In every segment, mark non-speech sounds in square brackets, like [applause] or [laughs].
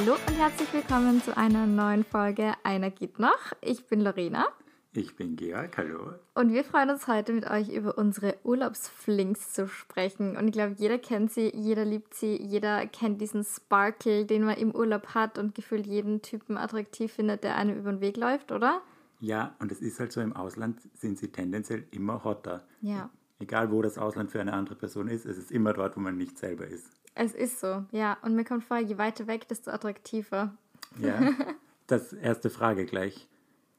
Hallo und herzlich willkommen zu einer neuen Folge Einer geht noch. Ich bin Lorena. Ich bin Georg, hallo. Und wir freuen uns heute mit euch über unsere Urlaubsflinks zu sprechen. Und ich glaube, jeder kennt sie, jeder liebt sie, jeder kennt diesen Sparkle, den man im Urlaub hat und gefühlt jeden Typen attraktiv findet, der einem über den Weg läuft, oder? Ja, und es ist halt so, im Ausland sind sie tendenziell immer hotter. Ja. Egal, wo das Ausland für eine andere Person ist, es ist immer dort, wo man nicht selber ist. Es ist so, ja. Und mir kommt vor, je weiter weg, desto attraktiver. Ja. [laughs] Das erste Frage gleich.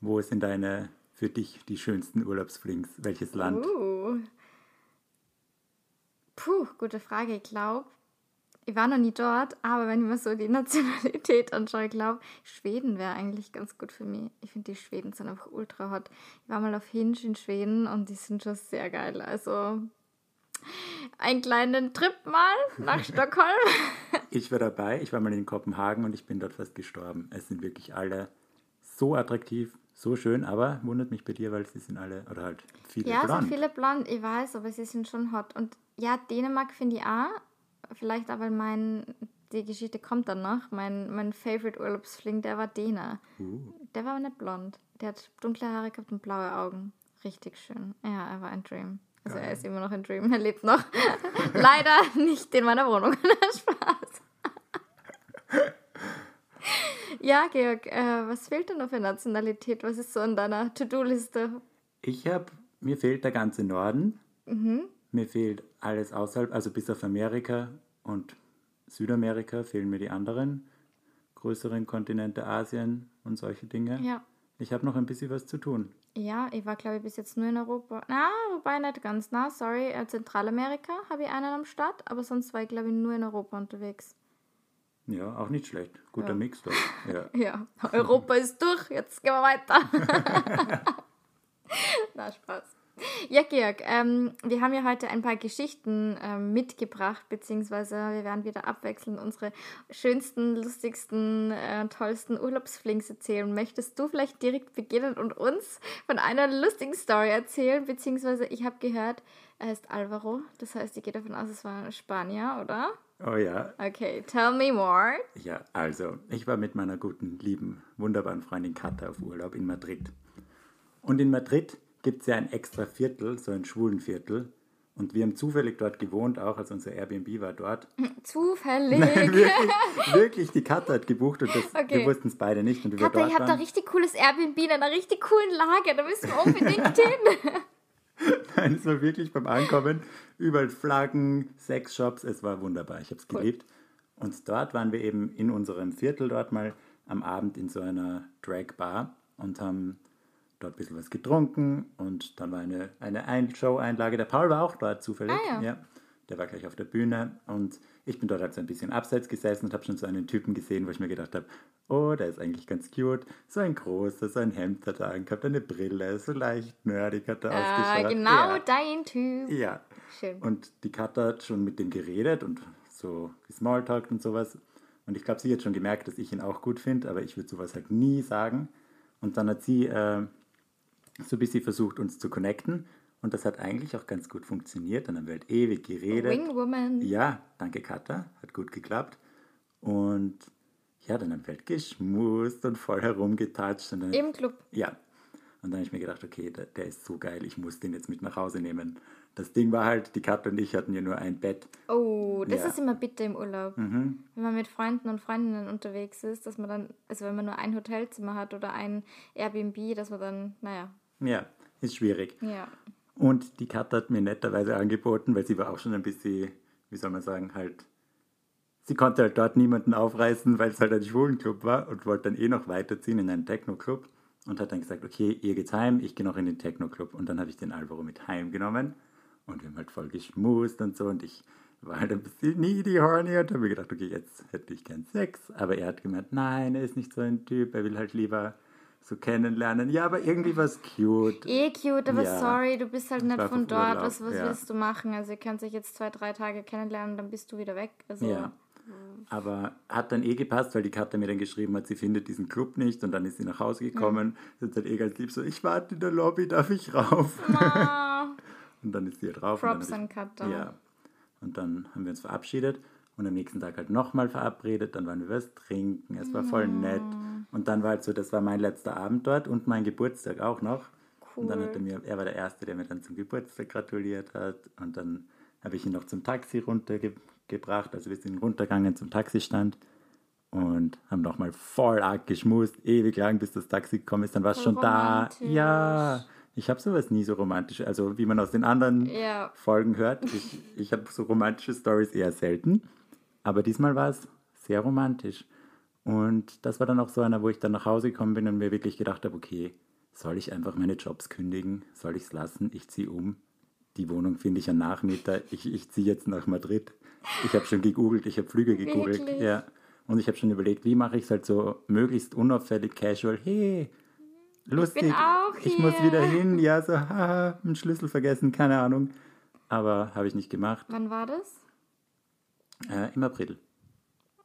Wo sind deine für dich die schönsten Urlaubsflinks? Welches Land? Uh. Puh, gute Frage. Ich glaube, ich war noch nie dort, aber wenn ich mir so die Nationalität anschaue, ich glaube, Schweden wäre eigentlich ganz gut für mich. Ich finde, die Schweden sind einfach ultra hot. Ich war mal auf Hinge in Schweden und die sind schon sehr geil. Also einen kleinen Trip mal nach Stockholm. [laughs] Ich war dabei, ich war mal in Kopenhagen und ich bin dort fast gestorben. Es sind wirklich alle so attraktiv, so schön, aber wundert mich bei dir, weil sie sind alle, oder halt viele ja, blond. sind viele blond, ich weiß, aber sie sind schon hot. Und ja, Dänemark finde ich auch. Vielleicht weil mein, die Geschichte kommt dann noch. Mein, mein Favorite Urlaubsfling, der war Däner. Uh. Der war aber nicht blond. Der hat dunkle Haare gehabt und blaue Augen. Richtig schön. Ja, er war ein Dream. Also er Geil. ist immer noch ein Dream. [laughs] Er lebt noch. [laughs] Leider nicht in meiner Wohnung. [laughs] Spaß. ja, Georg, äh, was fehlt denn noch für Nationalität? Was ist so in deiner To-Do-Liste? Ich habe, mir fehlt der ganze Norden. Mhm. Mir fehlt alles außerhalb, also bis auf Amerika und Südamerika fehlen mir die anderen größeren Kontinente, Asien und solche Dinge. Ja. Ich habe noch ein bisschen was zu tun. Ja, ich war, glaube ich, bis jetzt nur in Europa. Na, wobei nicht ganz nah, sorry. Äh, Zentralamerika habe ich einen am Start, aber sonst war ich, glaube ich, nur in Europa unterwegs. Ja, auch nicht schlecht. Guter Ja. Mix doch. [laughs] Ja. Ja, Europa ist durch, jetzt gehen wir weiter. [laughs] Na, Spaß. [laughs] Ja, Georg, ähm, wir haben ja heute ein paar Geschichten ähm, mitgebracht, beziehungsweise wir werden wieder abwechselnd unsere schönsten, lustigsten, äh, tollsten Urlaubsflings erzählen. Möchtest du vielleicht direkt beginnen und uns von einer lustigen Story erzählen? Beziehungsweise ich habe gehört, er heißt Alvaro, das heißt, ich gehe davon aus, es war ein Spanier, oder? Oh ja. Okay, tell me more. Ja, also, ich war mit meiner guten, lieben, wunderbaren Freundin Katha auf Urlaub in Madrid. Und in Madrid gibt es ja ein extra Viertel, so ein Schwulenviertel. Und wir haben zufällig dort gewohnt, auch als unser Airbnb war dort. [laughs] Zufällig. wirklich, wirklich, die Katha hat gebucht und das, Okay. wir wussten es beide nicht. Und Katha, ihr habt da richtig cooles Airbnb in einer richtig coolen Lage. Da müssen wir unbedingt [laughs] hin. Nein, es war wirklich beim Ankommen überall Flaggen, Sexshops, es war wunderbar, ich habe es Cool. geliebt. Und dort waren wir eben in unserem Viertel dort mal am Abend in so einer Drag-Bar und haben dort ein bisschen was getrunken und dann war eine, eine Ein Show-Einlage. Der Paul war auch dort zufällig. Ah, ja. Der war gleich auf der Bühne und ich bin dort halt so ein bisschen abseits gesessen und habe schon so einen Typen gesehen, wo ich mir gedacht habe, oh, der ist eigentlich ganz cute. So ein großer, so ein Hemd hat er angehabt, eine Brille, so leicht nerdig hat er Ah, ausgeschaut. genau Ja. dein Typ. Ja. Schön. Und die Katha hat schon mit dem geredet und so gesmalltalkt und sowas. Und ich glaube, sie hat schon gemerkt, dass ich ihn auch gut finde, aber ich würde sowas halt nie sagen. Und dann hat sie äh, so ein bisschen versucht, uns zu connecten. Und das hat eigentlich auch ganz gut funktioniert. Dann haben wir halt ewig geredet. Wing Woman. Ja, danke Katha, hat gut geklappt. Und ja, dann haben wir halt geschmust und voll herumgetatscht. Und dann, Im Club. ja. Und dann habe ich mir gedacht, okay, der, der ist so geil, ich muss den jetzt mit nach Hause nehmen. Das Ding war halt, die Katha und ich hatten ja nur ein Bett. Oh, das Ja. ist immer bitter im Urlaub. Mhm. Wenn man mit Freunden und Freundinnen unterwegs ist, dass man dann, also wenn man nur ein Hotelzimmer hat oder ein Airbnb, dass man dann, naja, Ja, ist schwierig. ja. Und die Katha hat mir netterweise angeboten, weil sie war auch schon ein bisschen, wie soll man sagen, halt, sie konnte halt dort niemanden aufreißen, weil es halt ein Schwulenclub war und wollte dann eh noch weiterziehen in einen Techno-Club und hat dann gesagt, okay, ihr geht's heim, ich gehe noch in den Techno-Club. Und dann habe ich den Alvaro mit heimgenommen und wir haben halt voll geschmust und so und ich war halt ein bisschen needy, horny und habe mir gedacht, okay, jetzt hätte ich gern Sex. Aber er hat gemeint, nein, er ist nicht so ein Typ, er will halt lieber so kennenlernen. Ja, aber irgendwie was cute. Eh cute, aber Ja. sorry, du bist halt Ich nicht war von dort. Urlaub, Was, was ja. willst du machen? Also ihr könnt euch jetzt zwei, drei Tage kennenlernen, dann bist du wieder weg. Also Ja. Aber hat dann eh gepasst, weil die Katja mir dann geschrieben hat, sie findet diesen Club nicht und dann ist sie nach Hause gekommen. Sie hat dann eh ganz lieb so, ich warte in der Lobby, darf ich rauf? [laughs] Ah, Und dann ist sie halt rauf. und dann Props an Katja. Ja. Und dann haben wir uns verabschiedet Und am nächsten Tag halt nochmal verabredet, dann waren wir was trinken, es war voll nett. Und dann war halt so, das war mein letzter Abend dort und mein Geburtstag auch noch. Cool. Und dann hat er mir, er war der Erste, der mir dann zum Geburtstag gratuliert hat. Und dann habe ich ihn noch zum Taxi runtergebracht. Also wir sind runtergegangen zum Taxistand und haben nochmal voll arg geschmust, ewig lang, bis das Taxi gekommen ist. Dann war es schon da. Ja, ich habe sowas nie so romantisch. Also wie man aus den anderen Ja. Folgen hört. Ich, ich habe so romantische Stories eher selten. Aber diesmal war es sehr romantisch. Und das war dann auch so einer, wo ich dann nach Hause gekommen bin und mir wirklich gedacht habe, okay, soll ich einfach meine Jobs kündigen? Soll ich es lassen? Ich ziehe um. Die Wohnung finde ich an Nachmieter. Ich, ich ziehe jetzt nach Madrid. Ich habe schon gegoogelt, ich habe Flüge gegoogelt. Wirklich? Ja. Und ich habe schon überlegt, wie mache ich es halt so möglichst unauffällig, casual. Hey, lustig. auch ich muss hier. wieder hin. Ja, so, haha, einen Schlüssel vergessen, keine Ahnung. Aber habe ich nicht gemacht. Wann war das? Äh, Im April.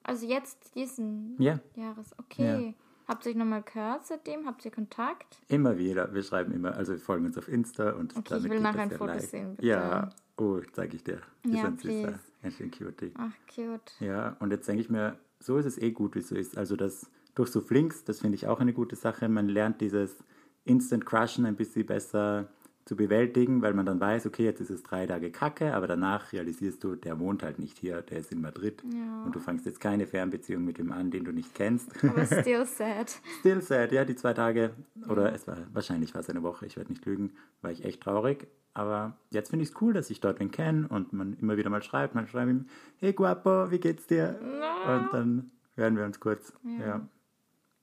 Also jetzt diesen Ja, Jahres. Okay. Habt ihr euch nochmal gehört seitdem? Habt ihr Kontakt? immer wieder. Wir schreiben immer, also wir folgen uns auf Insta und Okay, ich will nachher ein Foto leicht. sehen, bitte. Ja, oh, zeige ich dir. Ist Ja, ein süßer, please. ein schön cutie. Ach, cute. Ja, und jetzt denke ich mir, so ist es eh gut, wie es so ist. Also das durch so Flinks, das finde ich auch eine gute Sache. Man lernt dieses Instant Crushen ein bisschen besser zu bewältigen, weil man dann weiß, okay, jetzt ist es drei Tage Kacke, aber danach realisierst du, der wohnt halt nicht hier, der ist in Madrid. Ja. Und du fangst jetzt keine Fernbeziehung mit dem an, den du nicht kennst. Aber [laughs] still sad. Still sad, ja, die zwei Tage, oder es war, wahrscheinlich war es eine Woche, ich werde nicht lügen, war ich echt traurig. Aber jetzt finde ich es cool, dass ich dort wen kenne und man immer wieder mal schreibt. Man schreibt ihm, hey Guapo, wie geht's dir? Und dann hören wir uns kurz. Ja,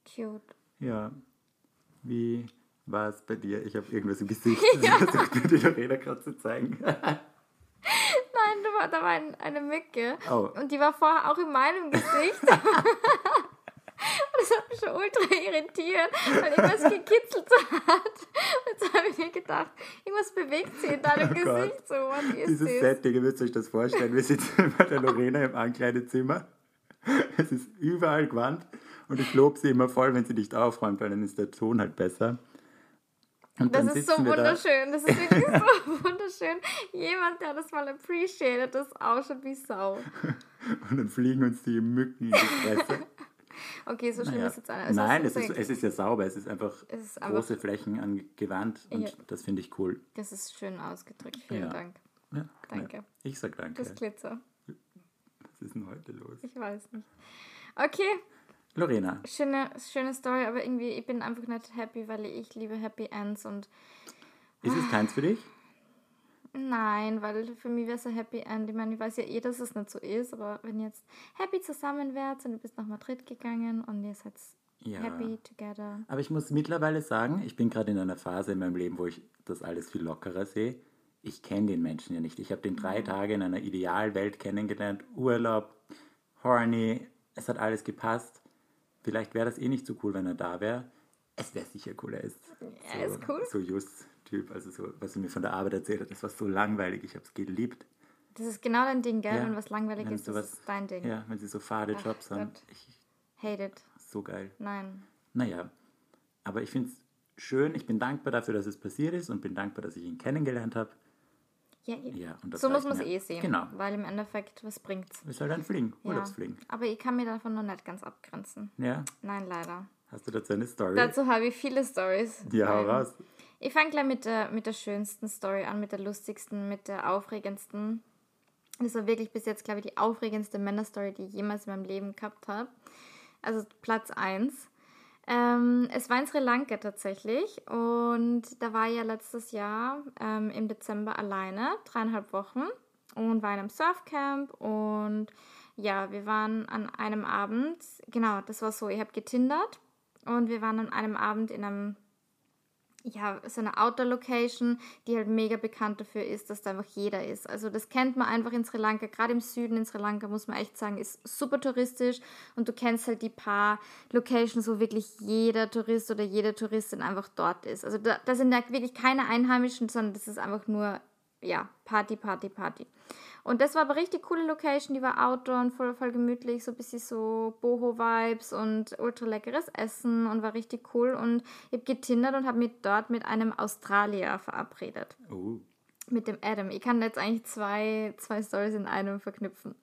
Cute. ja. Wie war es bei dir? Ich habe irgendwas im Gesicht. [laughs] Ich versucht mir die Lorena gerade zu zeigen. [laughs] Nein, da war, da war ein, eine Mücke. Oh. Und die war vorher auch in meinem Gesicht. [laughs] das hat mich schon ultra irritiert, weil irgendwas gekitzelt hat. Und jetzt habe ich mir gedacht, irgendwas bewegt sich in deinem Oh Gott. Gesicht. So, what is Dieses this? Setting, ihr müsst euch das vorstellen. Wir sitzen bei der Lorena im Ankleidezimmer. Es ist überall Gewand und ich lobe sie immer voll, wenn sie nicht aufräumt, weil dann ist der Ton halt besser. Und Das ist so wir da. wunderschön. Das ist wirklich [laughs] so wunderschön. Jemand, der das mal appreciated, das ausschaut wie Sau. Und dann fliegen uns die Mücken in die Fresse. [laughs] Okay, so schlimm Naja. ist jetzt einer. Nein, es ist, ist- es ist ja sauber. Es ist einfach Es ist einfach- große Flächen an Gewand und Ja. das finde ich cool. Das ist schön ausgedrückt. Vielen Ja. Dank. Ja, Danke. Ich sag danke. Das Glitzer. Was ist denn heute los? Ich weiß nicht. Okay, Lorena, schöne, schöne Story, aber irgendwie, ich bin einfach nicht happy, weil ich liebe Happy Ends und ist es keins für dich? nein, weil für mich wäre es ein Happy End. Ich meine, ich weiß ja eh, dass es nicht so ist, aber wenn ihr jetzt happy zusammen wärt und du bist nach Madrid gegangen und ihr seid Ja. happy together. Aber ich muss mittlerweile sagen, ich bin gerade in einer Phase in meinem Leben, wo ich das alles viel lockerer sehe. Ich kenne den Menschen ja nicht. Ich habe den drei Tage in einer Idealwelt kennengelernt. Urlaub, horny, es hat alles gepasst. Vielleicht wäre das eh nicht so cool, wenn er da wäre. Es wäre sicher cool, er ist Er ist cool. so Just-Typ. Also so, was er mir von der Arbeit erzählt hat, das war so langweilig. Ich habe es geliebt. Das ist genau dein Ding, gell? Ja. Und was langweilig ist, das sowas- ist dein Ding. Ja, wenn sie so fade Ach Jobs haben. Ich, Hate it. so geil. Nein. Naja, aber ich finde es schön. Ich bin dankbar dafür, dass es passiert ist und bin dankbar, dass ich ihn kennengelernt habe. Ja, Ja, und das so muss man es eh sehen. Genau. Weil im Endeffekt, was bringt's? Ist halt ein Fling, Ja. Urlaubsfling. Aber ich kann mir davon noch nicht ganz abgrenzen. Ja. Nein, leider. Hast du dazu eine Story? Dazu habe ich viele Stories. ja, hau raus. Ich fange gleich mit der, mit der schönsten Story an, mit der lustigsten, mit der aufregendsten. Das war wirklich bis jetzt, glaube ich, die aufregendste Männerstory, die ich jemals in meinem Leben gehabt habe. Also Platz 1. Ähm, es war in Sri Lanka tatsächlich und da war ich ja letztes Jahr ähm, im Dezember alleine, dreieinhalb Wochen und war in einem Surfcamp und ja, wir waren an einem Abend, genau, das war so, ich habe getindert und wir waren an einem Abend in einem ja, so eine Outdoor-Location, die halt mega bekannt dafür ist, dass da einfach jeder ist. Also das kennt man einfach in Sri Lanka, gerade im Süden in Sri Lanka, muss man echt sagen, ist super touristisch und du kennst halt die paar Locations, wo wirklich jeder Tourist oder jede Touristin einfach dort ist. Also da, da sind ja wirklich keine Einheimischen, sondern das ist einfach nur, ja, Party, Party, Party. Und das war aber richtig coole Location, die war outdoor und voll, voll gemütlich, so ein bisschen so Boho-Vibes und ultra leckeres Essen und war richtig cool. Und ich habe getindert und habe mich dort mit einem Australier verabredet, Oh. mit dem Adam. Ich kann jetzt eigentlich zwei, zwei Stories in einem verknüpfen.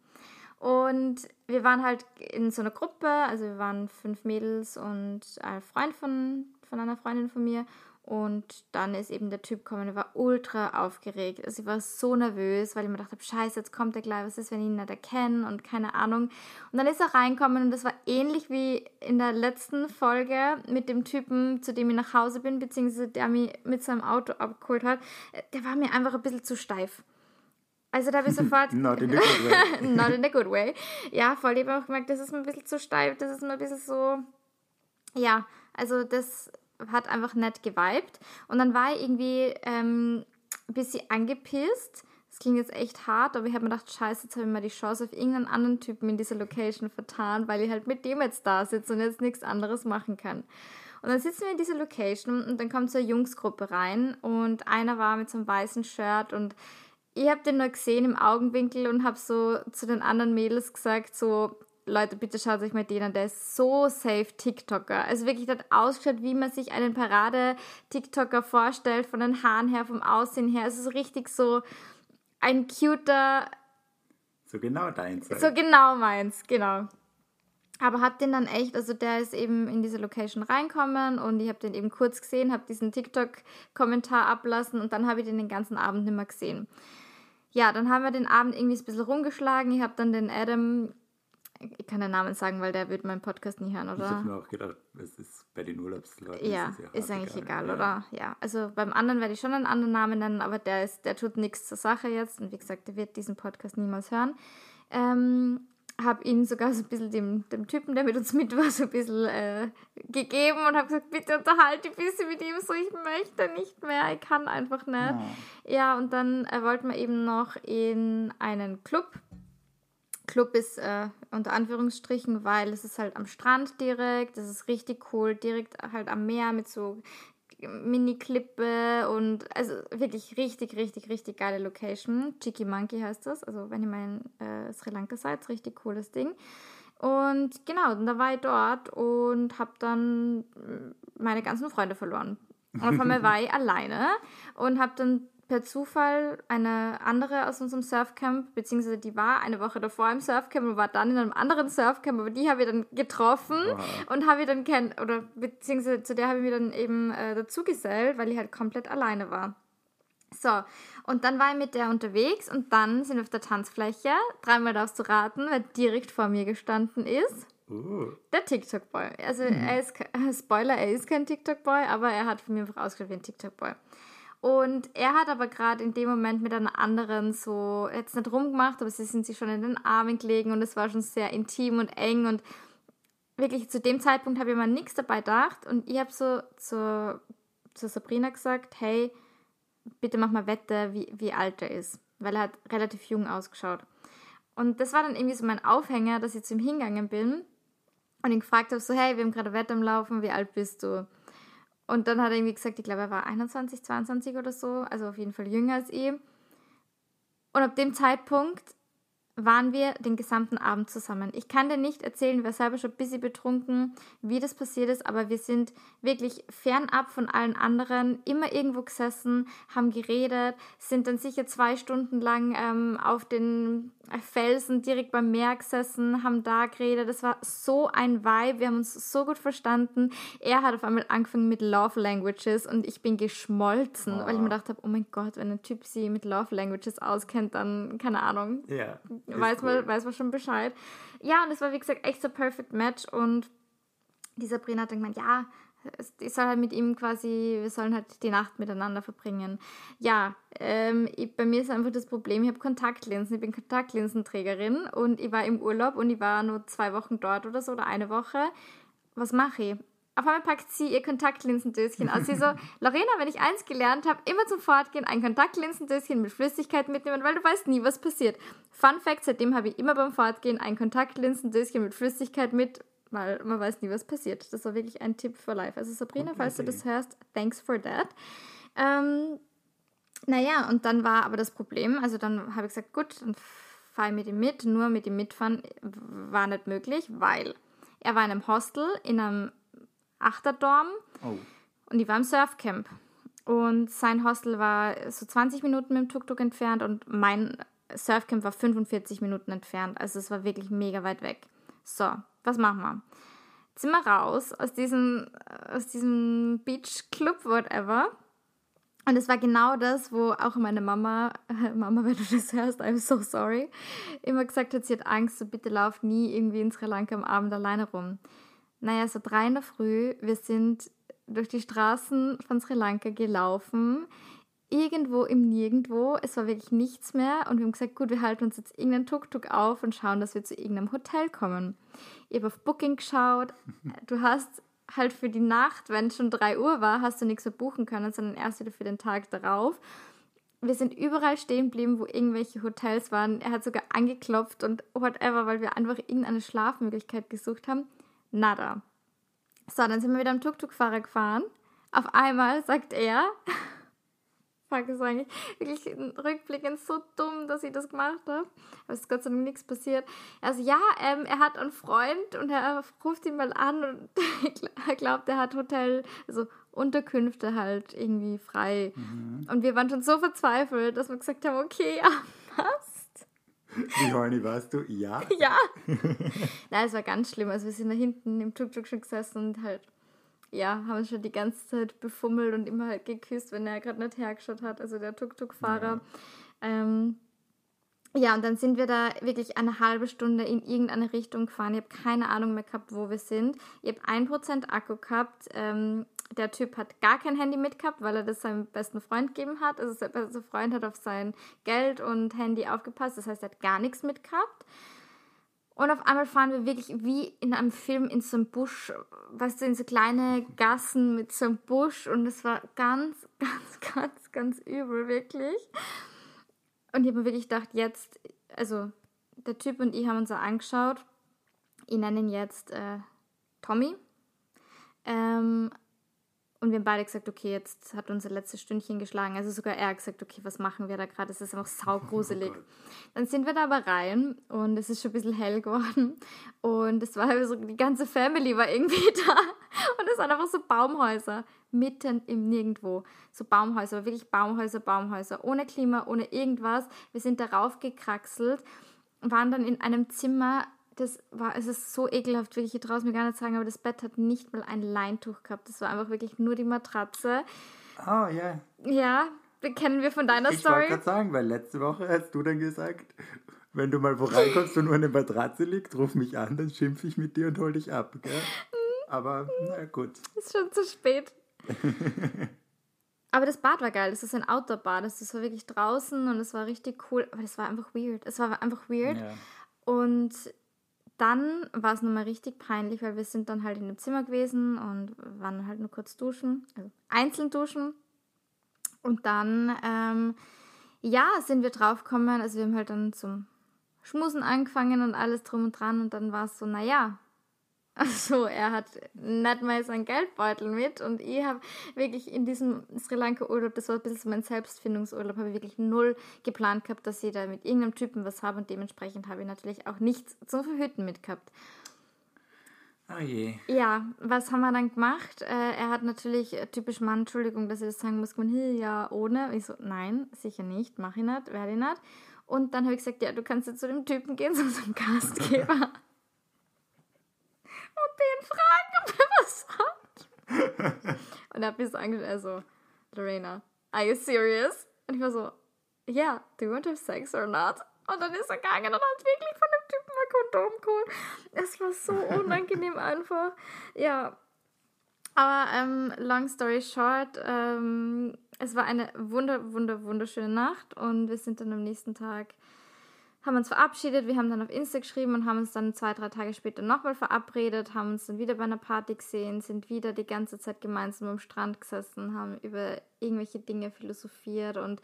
Und wir waren halt in so einer Gruppe, also wir waren fünf Mädels und ein Freund von, von einer Freundin von mir. Und dann ist eben der Typ gekommen, der war ultra aufgeregt. Also ich war so nervös, weil ich mir dachte, scheiße, jetzt kommt er gleich, was ist, wenn ich ihn nicht erkenne und keine Ahnung. Und dann ist er reinkommen und das war ähnlich wie in der letzten Folge mit dem Typen, zu dem ich nach Hause bin, beziehungsweise der mich mit seinem Auto abgeholt hat. Der war mir einfach ein bisschen zu steif. Also da habe ich [laughs] sofort... Not in the good way. [laughs] Not in the good way. Ja, voll, ich habe auch gemerkt, das ist mir ein bisschen zu steif, das ist mir ein bisschen so... Ja, also das hat einfach nett geweibt. Und dann war ich irgendwie ähm, ein bisschen angepisst. Das klingt jetzt echt hart, aber ich habe mir gedacht, scheiße, jetzt habe ich mal die Chance auf irgendeinen anderen Typen in dieser Location vertan, weil ich halt mit dem jetzt da sitze und jetzt nichts anderes machen kann. Und dann sitzen wir in dieser Location und dann kommt so eine Jungsgruppe rein und einer war mit so einem weißen Shirt und ich habe den nur gesehen im Augenwinkel und habe so zu den anderen Mädels gesagt, so, Leute, bitte schaut euch mal den an, der ist so safe TikToker. Also wirklich, der hat ausgeschaut, wie man sich einen Parade-TikToker vorstellt, von den Haaren her, vom Aussehen her. Es ist richtig so ein cuter. So genau deins. Halt. So genau meins, genau. Aber hab den dann echt, also der ist eben in diese Location reinkommen und ich habe den eben kurz gesehen, habe diesen TikTok-Kommentar ablassen und dann habe ich den den ganzen Abend nicht mehr gesehen. Ja, dann haben wir den Abend irgendwie ein bisschen rumgeschlagen. Ich habe dann den Adam ich kann den Namen sagen, weil der wird meinen Podcast nie hören, oder? Ich habe mir auch gedacht, es ist bei den Urlaubsleuten. Ja, ist, ja ist eigentlich egal, egal oder? Ja, also beim anderen werde ich schon einen anderen Namen nennen, aber der, ist, der tut nichts zur Sache jetzt und wie gesagt, der wird diesen Podcast niemals hören. Ähm, habe ihn sogar so ein bisschen dem, dem Typen, der mit uns mit war, so ein bisschen äh, gegeben und habe gesagt, bitte unterhalte ein bisschen mit ihm, so ich möchte nicht mehr, ich kann einfach nicht. Ja, ja und dann äh, wollten wir eben noch in einen Club Club ist äh, unter Anführungsstrichen, weil es ist halt am Strand direkt, das ist richtig cool, direkt halt am Meer mit so Mini-Klippe und also wirklich richtig, richtig, richtig geile Location. Chiki Monkey heißt das, also wenn ihr mal in äh, Sri Lanka seid, richtig cooles Ding. Und genau, da war ich dort und habe dann meine ganzen Freunde verloren. Und auf einmal war ich [laughs] alleine und habe dann per Zufall eine andere aus unserem Surfcamp, beziehungsweise die war eine Woche davor im Surfcamp und war dann in einem anderen Surfcamp, aber die habe ich dann getroffen wow. und habe ich dann kennt, oder beziehungsweise zu der habe ich mich dann eben äh, dazugesellt, weil ich halt komplett alleine war. So, und dann war ich mit der unterwegs und dann sind wir auf der Tanzfläche. Dreimal darfst du raten, wer direkt vor mir gestanden ist. Uh. Der TikTok-Boy. Also, hm. er ist, [laughs] Spoiler, er ist kein TikTok-Boy, aber er hat von mir einfach ausgeschaut wie ein TikTok-Boy. Und er hat aber gerade in dem Moment mit einer anderen so, jetzt nicht rumgemacht, aber sie sind sich schon in den Armen gelegen und es war schon sehr intim und eng und wirklich zu dem Zeitpunkt habe ich mir nichts dabei gedacht und ich habe so zu, zu Sabrina gesagt, hey, bitte mach mal Wette, wie, wie alt er ist, weil er hat relativ jung ausgeschaut. Und das war dann irgendwie so mein Aufhänger, dass ich zu ihm hingegangen bin und ihn gefragt habe, so, hey, wir haben gerade Wette am Laufen, wie alt bist du? Und dann hat er irgendwie gesagt, ich glaube, er war 21, 22 oder so, also auf jeden Fall jünger als ich. Und ab dem Zeitpunkt waren wir den gesamten Abend zusammen. Ich kann dir nicht erzählen, wir selber schon ein bisschen betrunken, wie das passiert ist, aber wir sind wirklich fernab von allen anderen, immer irgendwo gesessen, haben geredet, sind dann sicher zwei Stunden lang ähm, auf den Felsen direkt beim Meer gesessen, haben da geredet. Das war so ein Vibe, wir haben uns so gut verstanden. Er hat auf einmal angefangen mit Love Languages und ich bin geschmolzen, oh. weil ich mir gedacht habe, oh mein Gott, wenn ein Typ sie mit Love Languages auskennt, dann keine Ahnung. Ja weiß, cool. man, weiß man schon Bescheid. Ja, und es war, wie gesagt, echt so Perfect Match. Und die Sabrina hat dann gemeint, ja, ich soll halt mit ihm quasi, wir sollen halt die Nacht miteinander verbringen. Ja, ähm, ich, bei mir ist einfach das Problem, ich habe Kontaktlinsen, ich bin Kontaktlinsenträgerin und ich war im Urlaub und ich war nur zwei Wochen dort oder so oder eine Woche. Was mache ich? Auf einmal packt sie ihr Kontaktlinsendöschen aus. Sie so, [laughs] Lorena, wenn ich eins gelernt habe, immer zum Fortgehen ein Kontaktlinsendöschen mit Flüssigkeit mitnehmen, weil du weißt nie, was passiert. Fun Fact, seitdem habe ich immer beim Fortgehen ein Kontaktlinsendöschen mit Flüssigkeit mit, weil man weiß nie, was passiert. Das war wirklich ein Tipp für life. Also Sabrina, falls du das hörst, thanks for that. Ähm, naja, und dann war aber das Problem, also dann habe ich gesagt, gut, dann fahre ich mit ihm mit. Nur mit ihm mitfahren war nicht möglich, weil er war in einem Hostel, in einem Achterdorm. Oh. Und ich war im Surfcamp. Und sein Hostel war so 20 Minuten mit dem Tuk-Tuk entfernt und mein Surfcamp war 45 Minuten entfernt. Also es war wirklich mega weit weg. So, was machen wir? Wir raus aus diesem, aus diesem Beach Club, whatever. Und es war genau das, wo auch meine Mama, [laughs] Mama, wenn du das hörst, I'm so sorry, immer gesagt hat, sie hat Angst, so bitte lauf nie irgendwie in Sri Lanka am Abend alleine rum. Naja, so drei in der Früh, wir sind durch die Straßen von Sri Lanka gelaufen, irgendwo im Nirgendwo, es war wirklich nichts mehr und wir haben gesagt, gut, wir halten uns jetzt irgendeinen Tuk-Tuk auf und schauen, dass wir zu irgendeinem Hotel kommen. Ich habe auf Booking geschaut, [laughs] du hast halt für die Nacht, wenn es schon 3 Uhr war, hast du nichts mehr buchen können, sondern erst wieder für den Tag darauf. Wir sind überall stehen geblieben, wo irgendwelche Hotels waren. Er hat sogar angeklopft und whatever, weil wir einfach irgendeine Schlafmöglichkeit gesucht haben. Nada. So, dann sind wir wieder am Tuk-Tuk-Fahrer gefahren. Auf einmal sagt er, [laughs] fuck, ist eigentlich wirklich rückblickend so dumm, dass ich das gemacht habe. Aber es ist Gott sei Dank nichts passiert. Also ja, ähm, er hat einen Freund und er ruft ihn mal an und [laughs] er glaubt, er hat Hotel, also Unterkünfte halt irgendwie frei. Mhm. Und wir waren schon so verzweifelt, dass wir gesagt haben, okay, [laughs] ja, passt. Wie horny warst du? Ja. [laughs] ja. Nein, es war ganz schlimm. Also wir sind da hinten im Tuk-Tuk schon gesessen und halt ja, haben schon die ganze Zeit befummelt und immer halt geküsst, wenn er gerade nicht hergeschaut hat, also der Tuk-Tuk-Fahrer. Ja. Ähm, ja, und dann sind wir da wirklich eine halbe Stunde in irgendeine Richtung gefahren. Ich habe keine Ahnung mehr gehabt, wo wir sind. Ich habe 1% Akku gehabt. Ähm, der Typ hat gar kein Handy mitgehabt, weil er das seinem besten Freund gegeben hat. Also sein bester Freund hat auf sein Geld und Handy aufgepasst. Das heißt, er hat gar nichts mitgehabt. Und auf einmal fahren wir wirklich wie in einem Film in so einem Busch, weißt du, in so kleine Gassen mit so einem Busch. Und es war ganz, [laughs] ganz, ganz, ganz übel, wirklich. Und ich habe mir wirklich gedacht, jetzt, also der Typ und ich haben uns angeschaut. Ich nenne ihn jetzt äh, Tommy. Ähm, und wir haben beide gesagt, okay, jetzt hat unser letztes Stündchen geschlagen. Also sogar er hat gesagt, okay, was machen wir da gerade? Es ist einfach saugruselig. [laughs] Oh dann sind wir da aber rein und es ist schon ein bisschen hell geworden. Und es war so, die ganze Family war irgendwie [laughs] da. Und es waren einfach so Baumhäuser mitten im Nirgendwo. So Baumhäuser, wirklich Baumhäuser, Baumhäuser. Ohne Klima, ohne irgendwas. Wir sind darauf gekraxelt, waren dann in einem Zimmer das war, es ist so ekelhaft, wirklich, ich traue es mir gar nicht sagen, aber das Bett hat nicht mal ein Leintuch gehabt. Das war einfach wirklich nur die Matratze. Oh, ja. Yeah. Ja, kennen wir von deiner ich Story. Ich wollte gerade sagen, weil letzte Woche hast du dann gesagt, wenn du mal wo reinkommst und nur eine Matratze liegt, ruf mich an, dann schimpfe ich mit dir und hol dich ab, gell? Aber, na gut. Ist schon zu spät. Aber das Bad war geil. Das ist ein Outdoor-Bad. Das war wirklich draußen und es war richtig cool. Aber das war einfach weird. Es war einfach weird. Ja. Und dann war es nochmal richtig peinlich, weil wir sind dann halt in dem Zimmer gewesen und waren halt nur kurz duschen, also einzeln duschen. Und dann, ähm, ja, sind wir draufgekommen, also wir haben halt dann zum Schmusen angefangen und alles drum und dran und dann war es so, naja, also er hat nicht mal seinen Geldbeutel mit und ich habe wirklich in diesem Sri Lanka Urlaub, das war ein bisschen mein Selbstfindungsurlaub, habe ich wirklich null geplant gehabt, dass ich da mit irgendeinem Typen was habe und dementsprechend habe ich natürlich auch nichts zum Verhüten mitgehabt. Oh je. Ja, was haben wir dann gemacht? Äh, er hat natürlich, äh, typisch Mann, Entschuldigung, dass ich das sagen muss, man, ja, ohne. Ich so, nein, sicher nicht, mache ich nicht, werde ich nicht. Und dann habe ich gesagt, ja, du kannst jetzt zu dem Typen gehen, [laughs] zu unserem Gastgeber den fragen, hat. und hat mich so angeschaut, also, Lorena, are you serious? Und ich war so, yeah, do you want to have sex or not? Und dann ist er gegangen und hat wirklich von dem Typen ein Kondom geholt. Es war so unangenehm einfach. Ja. Aber ähm, long story short, ähm, es war eine wunder, wunder, wunderschöne Nacht und wir sind dann am nächsten Tag haben uns verabschiedet, wir haben dann auf Insta geschrieben und haben uns dann zwei, drei Tage später nochmal verabredet, haben uns dann wieder bei einer Party gesehen, sind wieder die ganze Zeit gemeinsam am Strand gesessen, haben über irgendwelche Dinge philosophiert und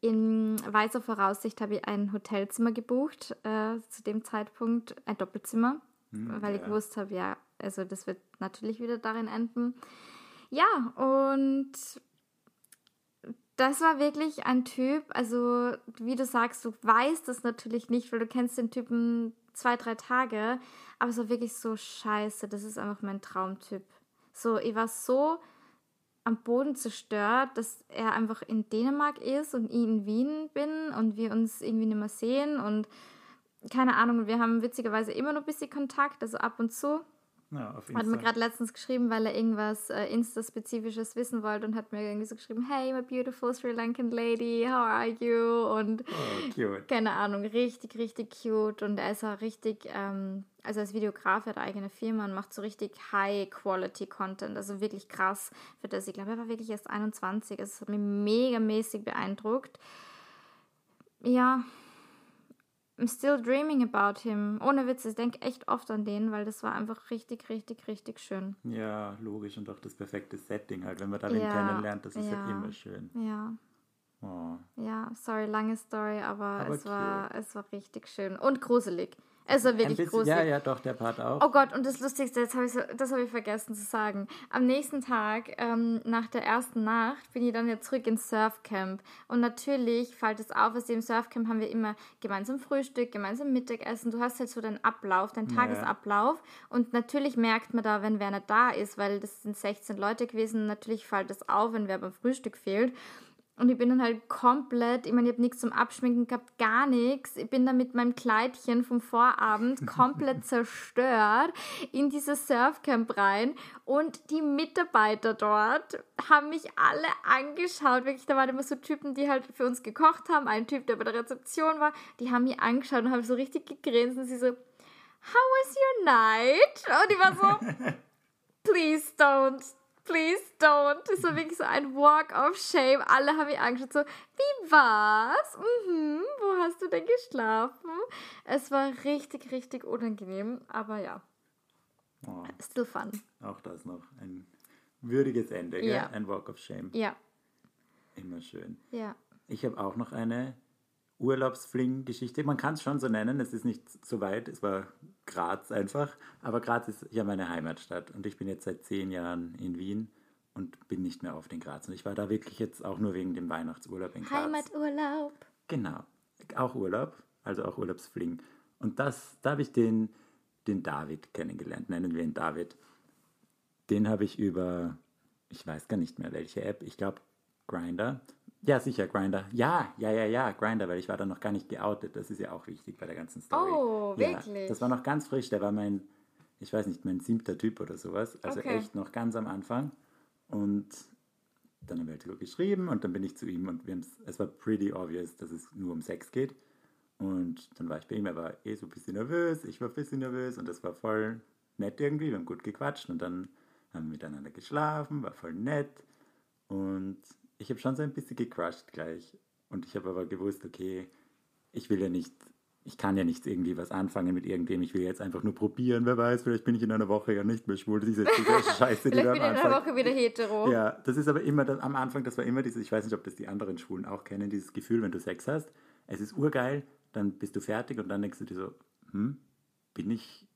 in weiser Voraussicht habe ich ein Hotelzimmer gebucht, äh, zu dem Zeitpunkt ein Doppelzimmer, hm, weil ja. ich gewusst habe, ja, also das wird natürlich wieder darin enden. Ja, und das war wirklich ein Typ, also wie du sagst, du weißt es natürlich nicht, weil du kennst den Typen zwei, drei Tage, aber es war wirklich so scheiße, das ist einfach mein Traumtyp. So, ich war so am Boden zerstört, dass er einfach in Dänemark ist und ich in Wien bin und wir uns irgendwie nicht mehr sehen und keine Ahnung, wir haben witzigerweise immer noch ein bisschen Kontakt, also ab und zu. Ja, auf Hat mir gerade letztens geschrieben, weil er irgendwas äh, Insta-spezifisches wissen wollte und hat mir irgendwie so geschrieben, hey, my beautiful Sri Lankan lady, how are you? Und Oh, cute. keine Ahnung, richtig, richtig cute. Und er ist auch richtig, ähm, also als Videograf hat er eigene Firma und macht so richtig High-Quality-Content. Also wirklich krass für das. Ich glaube, er war wirklich erst 21. Also es hat mich mega mäßig beeindruckt. Ja, I'm still dreaming about him. Ohne Witz, ich denke echt oft an den, weil das war einfach richtig, richtig, richtig schön. Ja, logisch und auch das perfekte Setting halt, wenn man da Ja, kennenlernt, das ist ja. halt immer schön. Ja, Oh. ja, sorry, lange Story, aber, Aber es, war, es war richtig schön und gruselig. Es war wirklich bisschen, gruselig. ja, ja, doch, der Part auch. Oh Gott, und das Lustigste, jetzt hab ich das habe ich vergessen zu sagen. Am nächsten Tag, ähm, nach der ersten Nacht, bin ich dann ja zurück ins Surfcamp. Und natürlich fällt es auf, dass im Surfcamp haben wir immer gemeinsam Frühstück, gemeinsam Mittagessen. Du hast halt so deinen Ablauf, deinen Ja. Tagesablauf. Und natürlich merkt man da, wenn wer nicht da ist, weil das sind 16 Leute gewesen. Natürlich fällt es auf, wenn wer beim Frühstück fehlt. Und ich bin dann halt komplett, ich meine, ich habe nichts zum Abschminken gehabt, gar nichts. Ich bin dann mit meinem Kleidchen vom Vorabend [laughs] komplett zerstört in dieses Surfcamp rein. Und die Mitarbeiter dort haben mich alle angeschaut. Wirklich, da waren immer so Typen, die halt für uns gekocht haben. Ein Typ, der bei der Rezeption war, die haben mich angeschaut und haben so richtig gegrinst. Und sie so, how was your night? Und ich war so, [laughs] please don't, please don't. Das war wirklich so ein Walk of Shame. Alle haben mich angeschaut, so, wie war's? Mhm, wo hast du denn geschlafen? Es war richtig, richtig unangenehm, aber ja, Oh, still fun. auch das noch ein würdiges Ende? Ja. ein Walk of Shame. Ja, Immer schön. ja. Ich habe auch noch eine Urlaubsfling-Geschichte. Man kann es schon so nennen, es ist nicht so weit, es war Graz einfach. Aber Graz ist ja meine Heimatstadt und ich bin jetzt seit zehn Jahren in Wien und bin nicht mehr auf den Graz. Und ich war da wirklich jetzt auch nur wegen dem Weihnachtsurlaub in Graz. Heimaturlaub. Genau, auch Urlaub, also auch Urlaubsfling. Und das, da habe ich den, den David kennengelernt, nennen wir ihn David. Den habe ich über, ich weiß gar nicht mehr welche App, ich glaube Grinder. Ja, sicher, Grinder. Ja, ja, ja, ja, Grinder, weil ich war da noch gar nicht geoutet. Das ist ja auch wichtig bei der ganzen Story. Oh, ja, wirklich? Das war noch ganz frisch, der war mein, ich weiß nicht, mein siebter Typ oder sowas. Also Okay. echt noch ganz am Anfang. Und dann haben wir halt so geschrieben und dann bin ich zu ihm und wir es war pretty obvious, dass es nur um Sex geht. Und dann war ich bei ihm, er war eh so ein bisschen nervös, ich war ein bisschen nervös und das war voll nett irgendwie, wir haben gut gequatscht und dann haben wir miteinander geschlafen, war voll nett und ich habe schon so ein bisschen gecrushed gleich. Und ich habe aber gewusst, okay, ich will ja nicht, ich kann ja nicht irgendwie was anfangen mit irgendwem, ich will jetzt einfach nur probieren, wer weiß, vielleicht bin ich in einer Woche ja nicht mehr schwul, diese, diese [laughs] Scheiße, die da bin ich in einer. Woche wieder hetero. Ja, das ist aber immer, das, am Anfang, das war immer dieses, ich weiß nicht, ob das die anderen Schwulen auch kennen, dieses Gefühl, wenn du Sex hast, es ist urgeil, dann bist du fertig und dann denkst du dir so, hm, bin ich,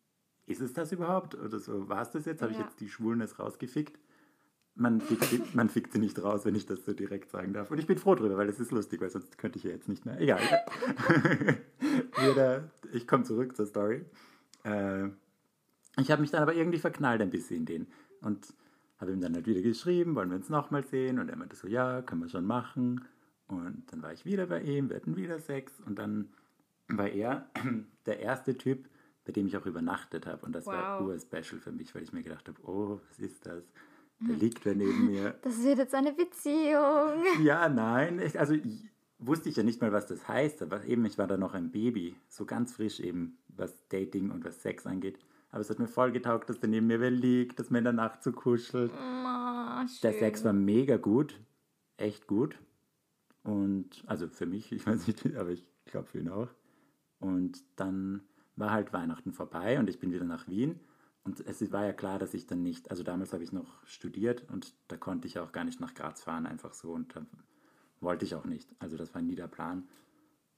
ist es das überhaupt? Oder so, war es das jetzt? Habe ich Ja. jetzt die Schwulness rausgefickt? Man fickt, sie, man fickt sie nicht raus, wenn ich das so direkt sagen darf. Und ich bin froh drüber, weil es ist lustig, weil sonst könnte ich ja jetzt nicht mehr. Egal. [laughs] Wieder, ich komme zurück zur Story. Äh, ich habe mich dann aber irgendwie verknallt ein bisschen in den. Und habe ihm dann halt wieder geschrieben, wollen wir uns nochmal sehen? Und er meinte so, ja, können wir schon machen. Und dann war ich wieder bei ihm, wir hatten wieder Sex. Und dann war er [clears throat] der erste Typ, bei dem ich auch übernachtet habe. Und das war Wow. ur-special für mich, weil ich mir gedacht habe, oh, was ist das? Da liegt wer neben [laughs] mir. Das wird jetzt eine Beziehung. [laughs] Ja, nein. Ich, also ich, wusste ich ja nicht mal, was das heißt. Aber eben, ich war da noch ein Baby. So ganz frisch eben, was Dating und was Sex angeht. Aber es hat mir voll getaugt, dass der neben mir wer liegt, dass man in der Nacht so kuschelt. Oh, Der. Sex war mega gut. Echt gut. Und, also für mich, [laughs] ich weiß nicht, aber ich glaube für ihn auch. Und dann war halt Weihnachten vorbei und ich bin wieder nach Wien. Und es war ja klar, dass ich dann nicht, also damals habe ich noch studiert und da konnte ich auch gar nicht nach Graz fahren, einfach so. Und da wollte ich auch nicht. Also das war nie der Plan.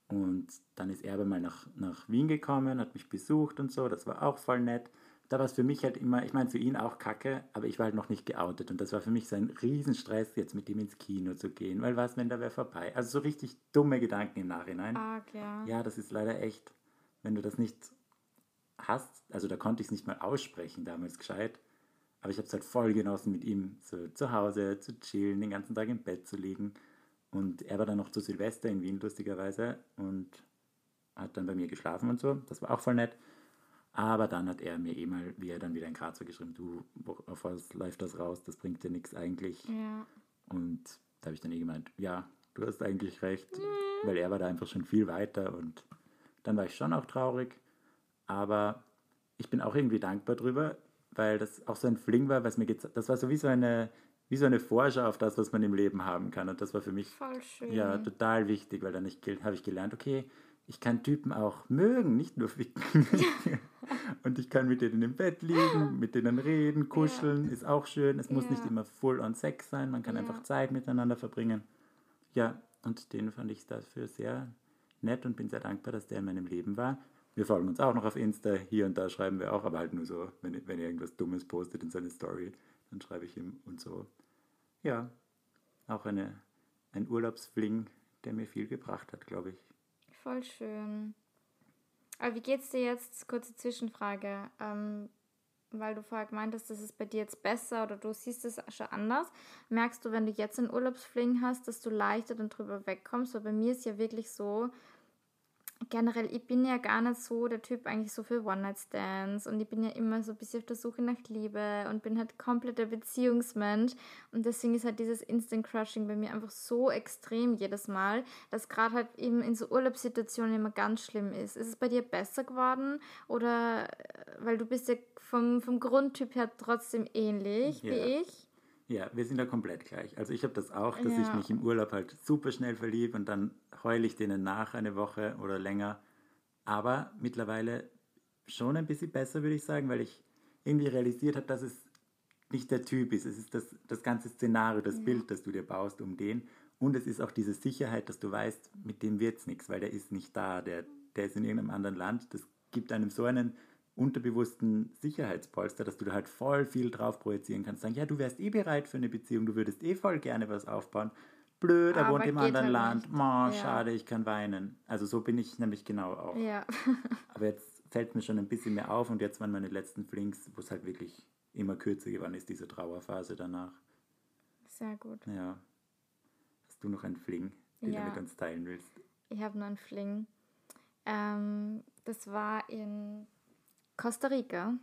Und dann ist er aber mal nach, nach Wien gekommen, hat mich besucht und so. Das war auch voll nett. Da war es für mich halt immer, ich meine für ihn auch kacke, aber ich war halt noch nicht geoutet. Und das war für mich so ein Riesenstress, jetzt mit ihm ins Kino zu gehen. Weil was, wenn da wer vorbei? Also so richtig dumme Gedanken im Nachhinein. Arg, ja. Ja, das ist leider echt, wenn du das nicht hast, also da konnte ich es nicht mal aussprechen damals gescheit. Aber ich habe es halt voll genossen, mit ihm so zu Hause zu chillen, den ganzen Tag im Bett zu liegen. Und er war dann noch zu Silvester in Wien, lustigerweise, und hat dann bei mir geschlafen und so. Das war auch voll nett. Aber dann hat er mir eh mal, wie er dann wieder in Graz war, geschrieben, du, auf was läuft das raus? Das bringt dir nichts eigentlich. Ja. Und da habe ich dann eh gemeint, ja, du hast eigentlich recht, mhm. weil er war da einfach schon viel weiter und dann war ich schon auch traurig. Aber ich bin auch irgendwie dankbar drüber, weil das auch so ein Fling war, was mir das war so wie so eine wie so eine Vorschau auf das, was man im Leben haben kann. Und das war für mich ja total wichtig, weil dann habe ich gelernt, okay, ich kann Typen auch mögen, nicht nur ficken. [laughs] und ich kann mit denen im Bett liegen, mit denen reden, kuscheln, ja. ist auch schön. Es muss nicht immer full on Sex sein, man kann ja. einfach Zeit miteinander verbringen. Ja, und den fand ich dafür sehr nett und bin sehr dankbar, dass der in meinem Leben war. Wir folgen uns auch noch auf Insta, hier und da schreiben wir auch, aber halt nur so, wenn, wenn er irgendwas Dummes postet in seine Story, dann schreibe ich ihm und so. Ja, auch eine, ein Urlaubsfling, der mir viel gebracht hat, glaube ich. Voll schön. Aber wie geht's dir jetzt? Kurze Zwischenfrage. Ähm, weil du vorher meintest, das ist bei dir jetzt besser oder du siehst es schon anders. Merkst du, wenn du jetzt einen Urlaubsfling hast, dass du leichter dann drüber wegkommst? Weil bei mir ist ja wirklich so, generell, ich bin ja gar nicht so der Typ eigentlich so für One-Night-Stands und ich bin ja immer so ein bisschen auf der Suche nach Liebe und bin halt komplett der Beziehungsmensch und deswegen ist halt dieses Instant-Crushing bei mir einfach so extrem jedes Mal, dass gerade halt eben in so Urlaubssituationen immer ganz schlimm ist. Ist es bei dir besser geworden oder, weil du bist ja vom, vom Grundtyp her trotzdem ähnlich ja. wie ich? Ja, wir sind da komplett gleich. Also ich habe das auch, dass ja. ich mich im Urlaub halt super schnell verliebe und dann heule ich denen nach eine Woche oder länger. Aber mittlerweile schon ein bisschen besser, würde ich sagen, weil ich irgendwie realisiert habe, dass es nicht der Typ ist. Es ist das, das ganze Szenario, das ja. Bild, das du dir baust um den. Und es ist auch diese Sicherheit, dass du weißt, mit dem wird es nichts, weil der ist nicht da, der, der ist in irgendeinem anderen Land. Das gibt einem so einen unterbewussten Sicherheitspolster, dass du da halt voll viel drauf projizieren kannst. Sagen, ja, du wärst eh bereit für eine Beziehung, du würdest eh voll gerne was aufbauen. Blöd, er wohnt im anderen halt Land. Oh, ja. schade, ich kann weinen. Also so bin ich nämlich genau auch. Ja. [laughs] Aber jetzt fällt mir schon ein bisschen mehr auf und jetzt waren meine letzten Flinks, wo es halt wirklich immer kürzer geworden ist, diese Trauerphase danach. Sehr gut. Ja. Hast du noch einen Fling, den ja. du mit uns teilen willst? Ich habe noch einen Fling. Ähm, das war in Costa Rica.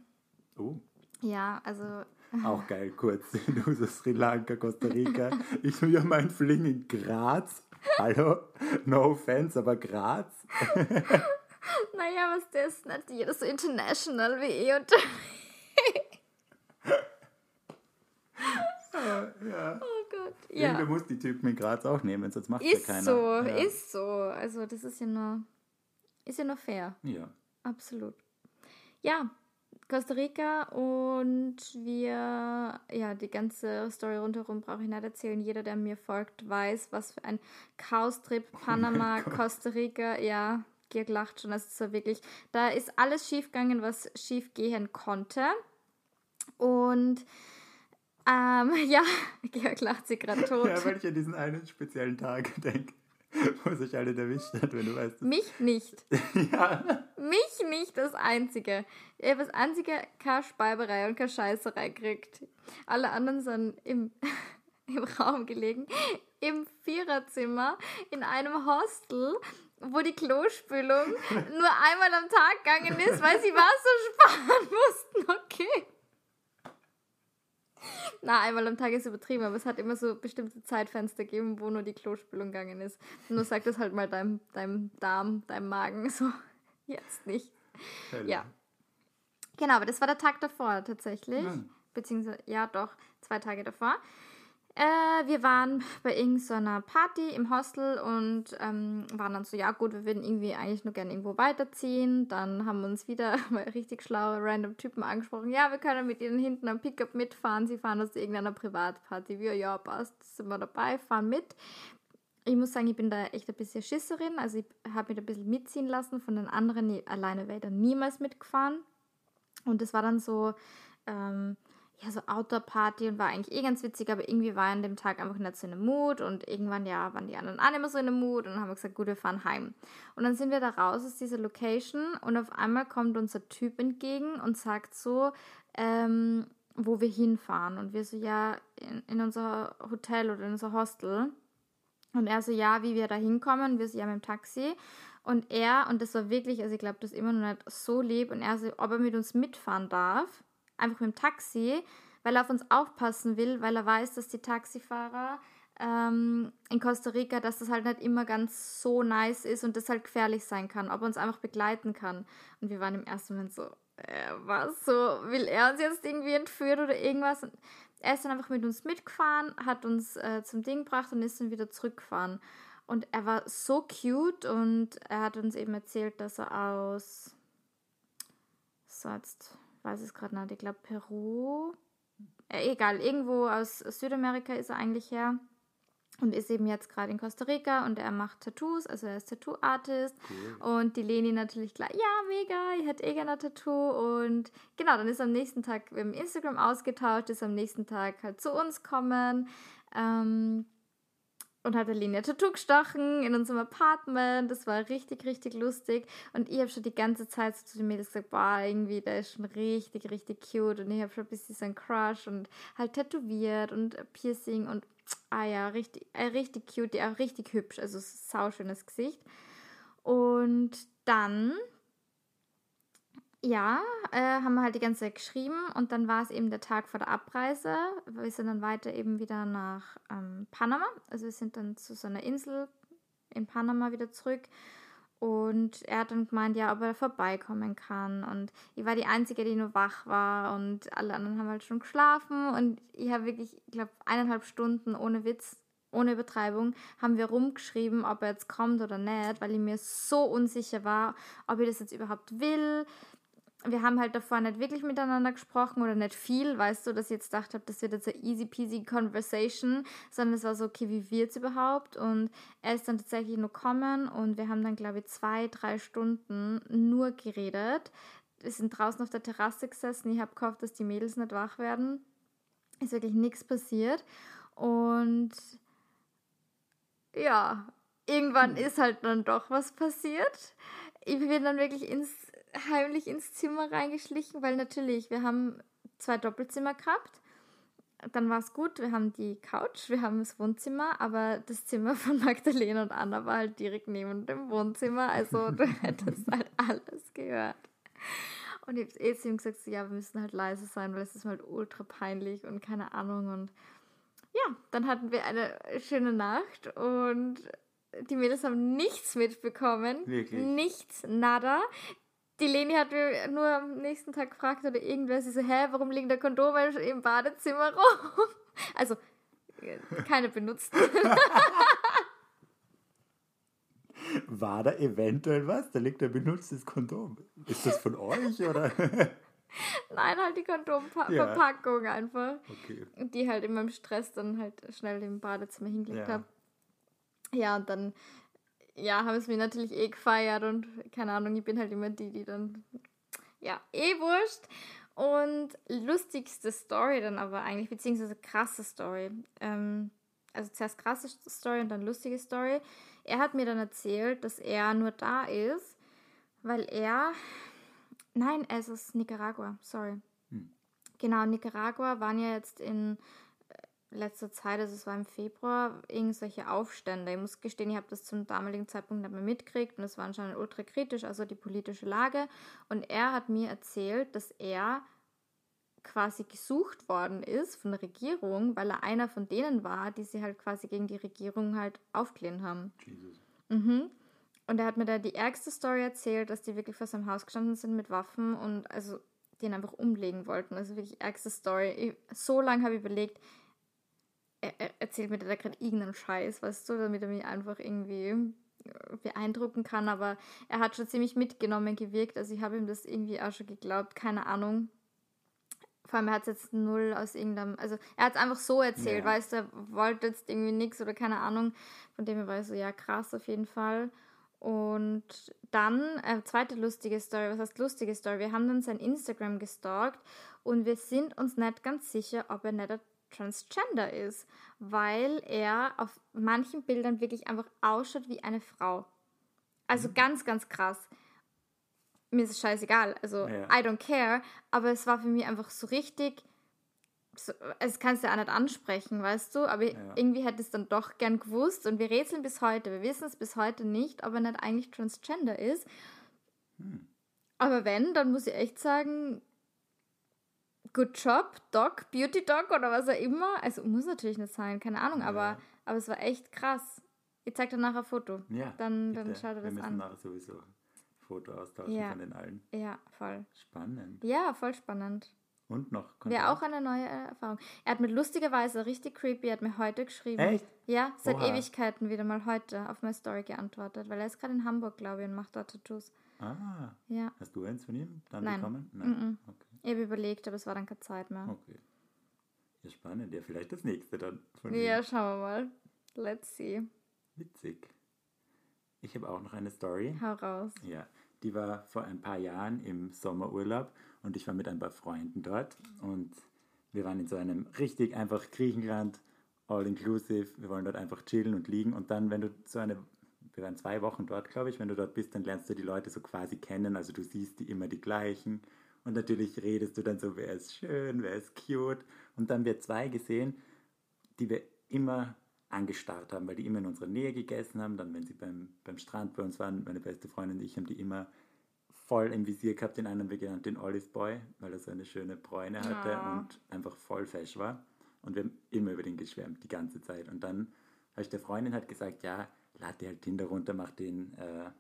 Oh. Ja, also. [laughs] Auch geil, kurz. [laughs] Du so Sri Lanka, Costa Rica. Ich will ja mein Fling in Graz. Hallo? No offense, aber Graz? [laughs] naja, was das ist nicht jeder so international wie ich und. ja. Oh Gott. Ja. Irgendwer muss die Typen in Graz auch nehmen, sonst macht ist ja keiner. So, ja. Ist so, Also das ist ja nur, ist ja nur fair. Ja. Absolut ja, Costa Rica und wir, ja, die ganze Story rundherum brauche ich nicht erzählen. Jeder, der mir folgt, weiß, was für ein Chaos-Trip Panama, oh Costa Rica, ja, Georg lacht schon, das ist so wirklich, da ist alles schiefgegangen, was schief gehen konnte. Und ähm, [laughs] ja, Georg lacht sie gerade [laughs] tot. Ja, weil ich an diesen einen speziellen Tag denke. [laughs] wo sich alle erwischt hat, wenn du weißt. Mich nicht. [laughs] ja. Mich nicht das Einzige. Ich habe das Einzige keine Speiberei und keine Scheißerei gekriegt. Alle anderen sind im, [laughs] im Raum gelegen, im Viererzimmer, in einem Hostel, wo die Klospülung nur einmal am Tag gegangen ist, weil sie Wasser sparen mussten. Okay. Na, einmal am Tag ist übertrieben, aber es hat immer so bestimmte Zeitfenster gegeben, wo nur die Klospülung gegangen ist. Nur sag das halt mal deinem, deinem Darm, deinem Magen, so [laughs] jetzt nicht. Hello. Ja. Genau, aber das war der Tag davor tatsächlich. Hm. Beziehungsweise, ja doch, zwei Tage davor. Äh, wir waren bei irgendeiner Party im Hostel und ähm, waren dann so, ja gut, wir würden irgendwie eigentlich nur gerne irgendwo weiterziehen. Dann haben uns wieder [laughs] mal richtig schlaue random Typen angesprochen. Ja, wir können mit ihnen hinten am Pickup mitfahren. Sie fahren aus irgendeiner Privatparty. Wir, ja, passt, sind wir dabei, fahren mit. Ich muss sagen, ich bin da echt ein bisschen Schisserin. Also ich habe mich ein bisschen mitziehen lassen von den anderen. Alleine wäre ich dann niemals mitgefahren. Und das war dann so... Ähm, ja, so Outdoor-Party und war eigentlich eh ganz witzig, aber irgendwie war an dem Tag einfach nicht so in einem Mut und irgendwann, ja, waren die anderen auch nicht mehr so in einem Mut und haben wir gesagt, gut, wir fahren heim. Und dann sind wir da raus aus dieser Location und auf einmal kommt unser Typ entgegen und sagt so, ähm, wo wir hinfahren. Und wir so, ja, in, in unser Hotel oder in unser Hostel. Und er so, ja, wie wir da hinkommen. Wir so, ja, mit dem Taxi. Und er, und das war wirklich, also ich glaube, das ist immer noch nicht so lieb. Und er so, ob er mit uns mitfahren darf. Einfach mit dem Taxi, weil er auf uns aufpassen will, weil er weiß, dass die Taxifahrer ähm, in Costa Rica, dass das halt nicht immer ganz so nice ist und das halt gefährlich sein kann, ob er uns einfach begleiten kann. Und wir waren im ersten Moment so, äh, was, so, will er uns jetzt irgendwie entführen oder irgendwas? Und er ist dann einfach mit uns mitgefahren, hat uns äh, zum Ding gebracht und ist dann wieder zurückgefahren. Und er war so cute und er hat uns eben erzählt, dass er aus, so jetzt weiß es gerade nicht, ich glaube Peru, äh, egal, irgendwo aus Südamerika ist er eigentlich her und ist eben jetzt gerade in Costa Rica und er macht Tattoos, also er ist Tattoo-Artist. Cool. Und die Leni natürlich gleich, ja, mega, ich hätte eh gerne ein Tattoo. Und genau, dann ist am nächsten Tag, wir haben Instagram ausgetauscht, ist am nächsten Tag halt zu uns kommen. Ähm, und hat Aline ein Tattoo gestochen in unserem Apartment. Das war richtig, richtig lustig. Und ich habe schon die ganze Zeit zu den Mädels gesagt, boah, irgendwie, der ist schon richtig, richtig cute. Und ich habe schon ein bisschen so einen Crush und halt tätowiert und Piercing und ah ja, richtig, äh, richtig cute, auch richtig hübsch. Also sau schönes Gesicht. Und dann ja, äh, haben wir halt die ganze Zeit geschrieben und dann war es eben der Tag vor der Abreise. Wir sind dann weiter eben wieder nach ähm, Panama. Also wir sind dann zu so einer Insel in Panama wieder zurück. Und er hat dann gemeint, ja, ob er vorbeikommen kann. Und ich war die Einzige, die nur wach war. Und alle anderen haben halt schon geschlafen. Und ich habe wirklich, ich glaube, eineinhalb Stunden ohne Witz, ohne Übertreibung, haben wir rumgeschrieben, ob er jetzt kommt oder nicht, weil ich mir so unsicher war, ob ich das jetzt überhaupt will wir haben halt davor nicht wirklich miteinander gesprochen oder nicht viel, weißt du, dass ich jetzt gedacht habe, das wird jetzt eine easy peasy Conversation, sondern es war so, okay, wie wird's überhaupt? Und er ist dann tatsächlich nur kommen und wir haben dann, glaube ich, zwei, drei Stunden nur geredet. Wir sind draußen auf der Terrasse gesessen, ich habe gehofft, dass die Mädels nicht wach werden. Ist wirklich nichts passiert. Und ja, irgendwann hm. ist halt dann doch was passiert. Ich bin dann wirklich ins heimlich ins Zimmer reingeschlichen, weil natürlich, wir haben zwei Doppelzimmer gehabt. Dann war es gut, wir haben die Couch, wir haben das Wohnzimmer, aber das Zimmer [laughs] von Magdalena und Anna war halt direkt neben dem Wohnzimmer, also [laughs] du hättest halt alles gehört. Und ich habe eh zu ihm gesagt, so, ja, wir müssen halt leise sein, weil es ist halt ultra peinlich und keine Ahnung. Und ja, dann hatten wir eine schöne Nacht und die Mädels haben nichts mitbekommen. Wirklich? Nichts, nada die Leni hat mir nur am nächsten Tag gefragt oder irgendwer, sie so, hä, warum liegen da Kondome im Badezimmer rum? [laughs] Also, keine benutzten. [laughs] War da eventuell was? Da liegt ein benutztes Kondom. Ist das von euch oder? [laughs] Nein, halt die Kondomverpackung ja. einfach. Okay. Die halt in meinem Stress dann halt schnell im Badezimmer hingelegt ja. habe. Ja, und dann ja, haben es mir natürlich eh gefeiert und keine Ahnung, ich bin halt immer die, die dann, ja, eh wurscht. Und lustigste Story dann aber eigentlich, beziehungsweise krasse Story. Ähm, also zuerst krasse Story und dann lustige Story. Er hat mir dann erzählt, dass er nur da ist, weil er, nein, er ist Nicaragua, sorry. Hm. Genau, Nicaragua waren ja jetzt in letzter Zeit, also es war im Februar, irgendwelche Aufstände. Ich muss gestehen, ich habe das zum damaligen Zeitpunkt nicht mehr mitgekriegt und es war anscheinend ultra kritisch, also die politische Lage. Und er hat mir erzählt, dass er quasi gesucht worden ist von der Regierung, weil er einer von denen war, die sie halt quasi gegen die Regierung halt aufgelehnt haben. Jesus. Mhm. Und er hat mir da die ärgste Story erzählt, dass die wirklich vor seinem Haus gestanden sind mit Waffen und also den einfach umlegen wollten. Also wirklich ärgste Story. Ich, so lange habe ich überlegt, er, er erzählt mir da gerade irgendeinen Scheiß, weißt du, damit er mich einfach irgendwie äh, beeindrucken kann, aber er hat schon ziemlich mitgenommen gewirkt, also ich habe ihm das irgendwie auch schon geglaubt, keine Ahnung. Vor allem, er hat es jetzt null aus irgendeinem, also er hat es einfach so erzählt, ja. weißt du, er wollte jetzt irgendwie nichts oder keine Ahnung, von dem her war ich so, ja krass auf jeden Fall. Und dann, äh, zweite lustige Story, was heißt lustige Story? Wir haben dann sein Instagram gestalkt und wir sind uns nicht ganz sicher, ob er nicht transgender ist, weil er auf manchen Bildern wirklich einfach ausschaut wie eine Frau. Also mhm. ganz, ganz krass. Mir ist es scheißegal, also ja. I don't care, aber es war für mich einfach so richtig so, es kannst du ja auch nicht ansprechen, weißt du, aber Ja. irgendwie hätte es dann doch gern gewusst und wir rätseln bis heute, wir wissen es bis heute nicht, ob er nicht eigentlich transgender ist. Hm. Aber wenn, dann muss ich echt sagen, good job, Doc, Beauty Doc oder was auch immer. Also muss natürlich nicht sein, keine Ahnung, aber, aber es war echt krass. Ich zeig dir nachher ein Foto. Ja, dann, dann schau dir Wir das müssen an. nachher sowieso Foto austauschen Ja. von den allen. Ja, voll. Spannend. Ja, voll spannend. Und noch Wäre Kontakt? auch eine neue äh, Erfahrung. Er hat mir lustigerweise richtig creepy, er hat mir heute geschrieben. Echt? Ja, seit Oha. Ewigkeiten wieder mal heute auf meine Story geantwortet, weil er ist gerade in Hamburg, glaube ich, und macht da Tattoos. Ah, Ja, hast du eins von ihm dann Nein. bekommen? Nein. Okay. Ich habe überlegt, aber es war dann keine Zeit mehr. okay. Ja, spannend. Ja, vielleicht das nächste dann von Ja, ihm. schauen wir mal. Let's see. Witzig. Ich habe auch noch eine Story. Hau raus. Ja, die war vor ein paar Jahren im Sommerurlaub und ich war mit ein paar Freunden dort und wir waren in so einem richtig einfach Griechenland, all inclusive. Wir wollen dort einfach chillen und liegen und dann, wenn du so eine, wir waren zwei Wochen dort, glaube ich, wenn du dort bist, dann lernst du die Leute so quasi kennen, also du siehst die immer die gleichen und natürlich redest du dann so, wer ist schön, wer ist cute und dann haben wir zwei gesehen, die wir immer angestarrt haben, weil die immer in unserer Nähe gegessen haben. Dann, wenn sie beim, beim Strand bei uns waren, meine beste Freundin und ich haben die immer voll im Visier gehabt. Den einen haben wir genannt den Olive Boy, weil er so eine schöne Bräune hatte Ah. und einfach voll fesch war. Und wir haben immer über den geschwärmt, die ganze Zeit. Und dann habe ich der Freundin halt gesagt, ja, lad dir halt Tinder runter, mach den äh,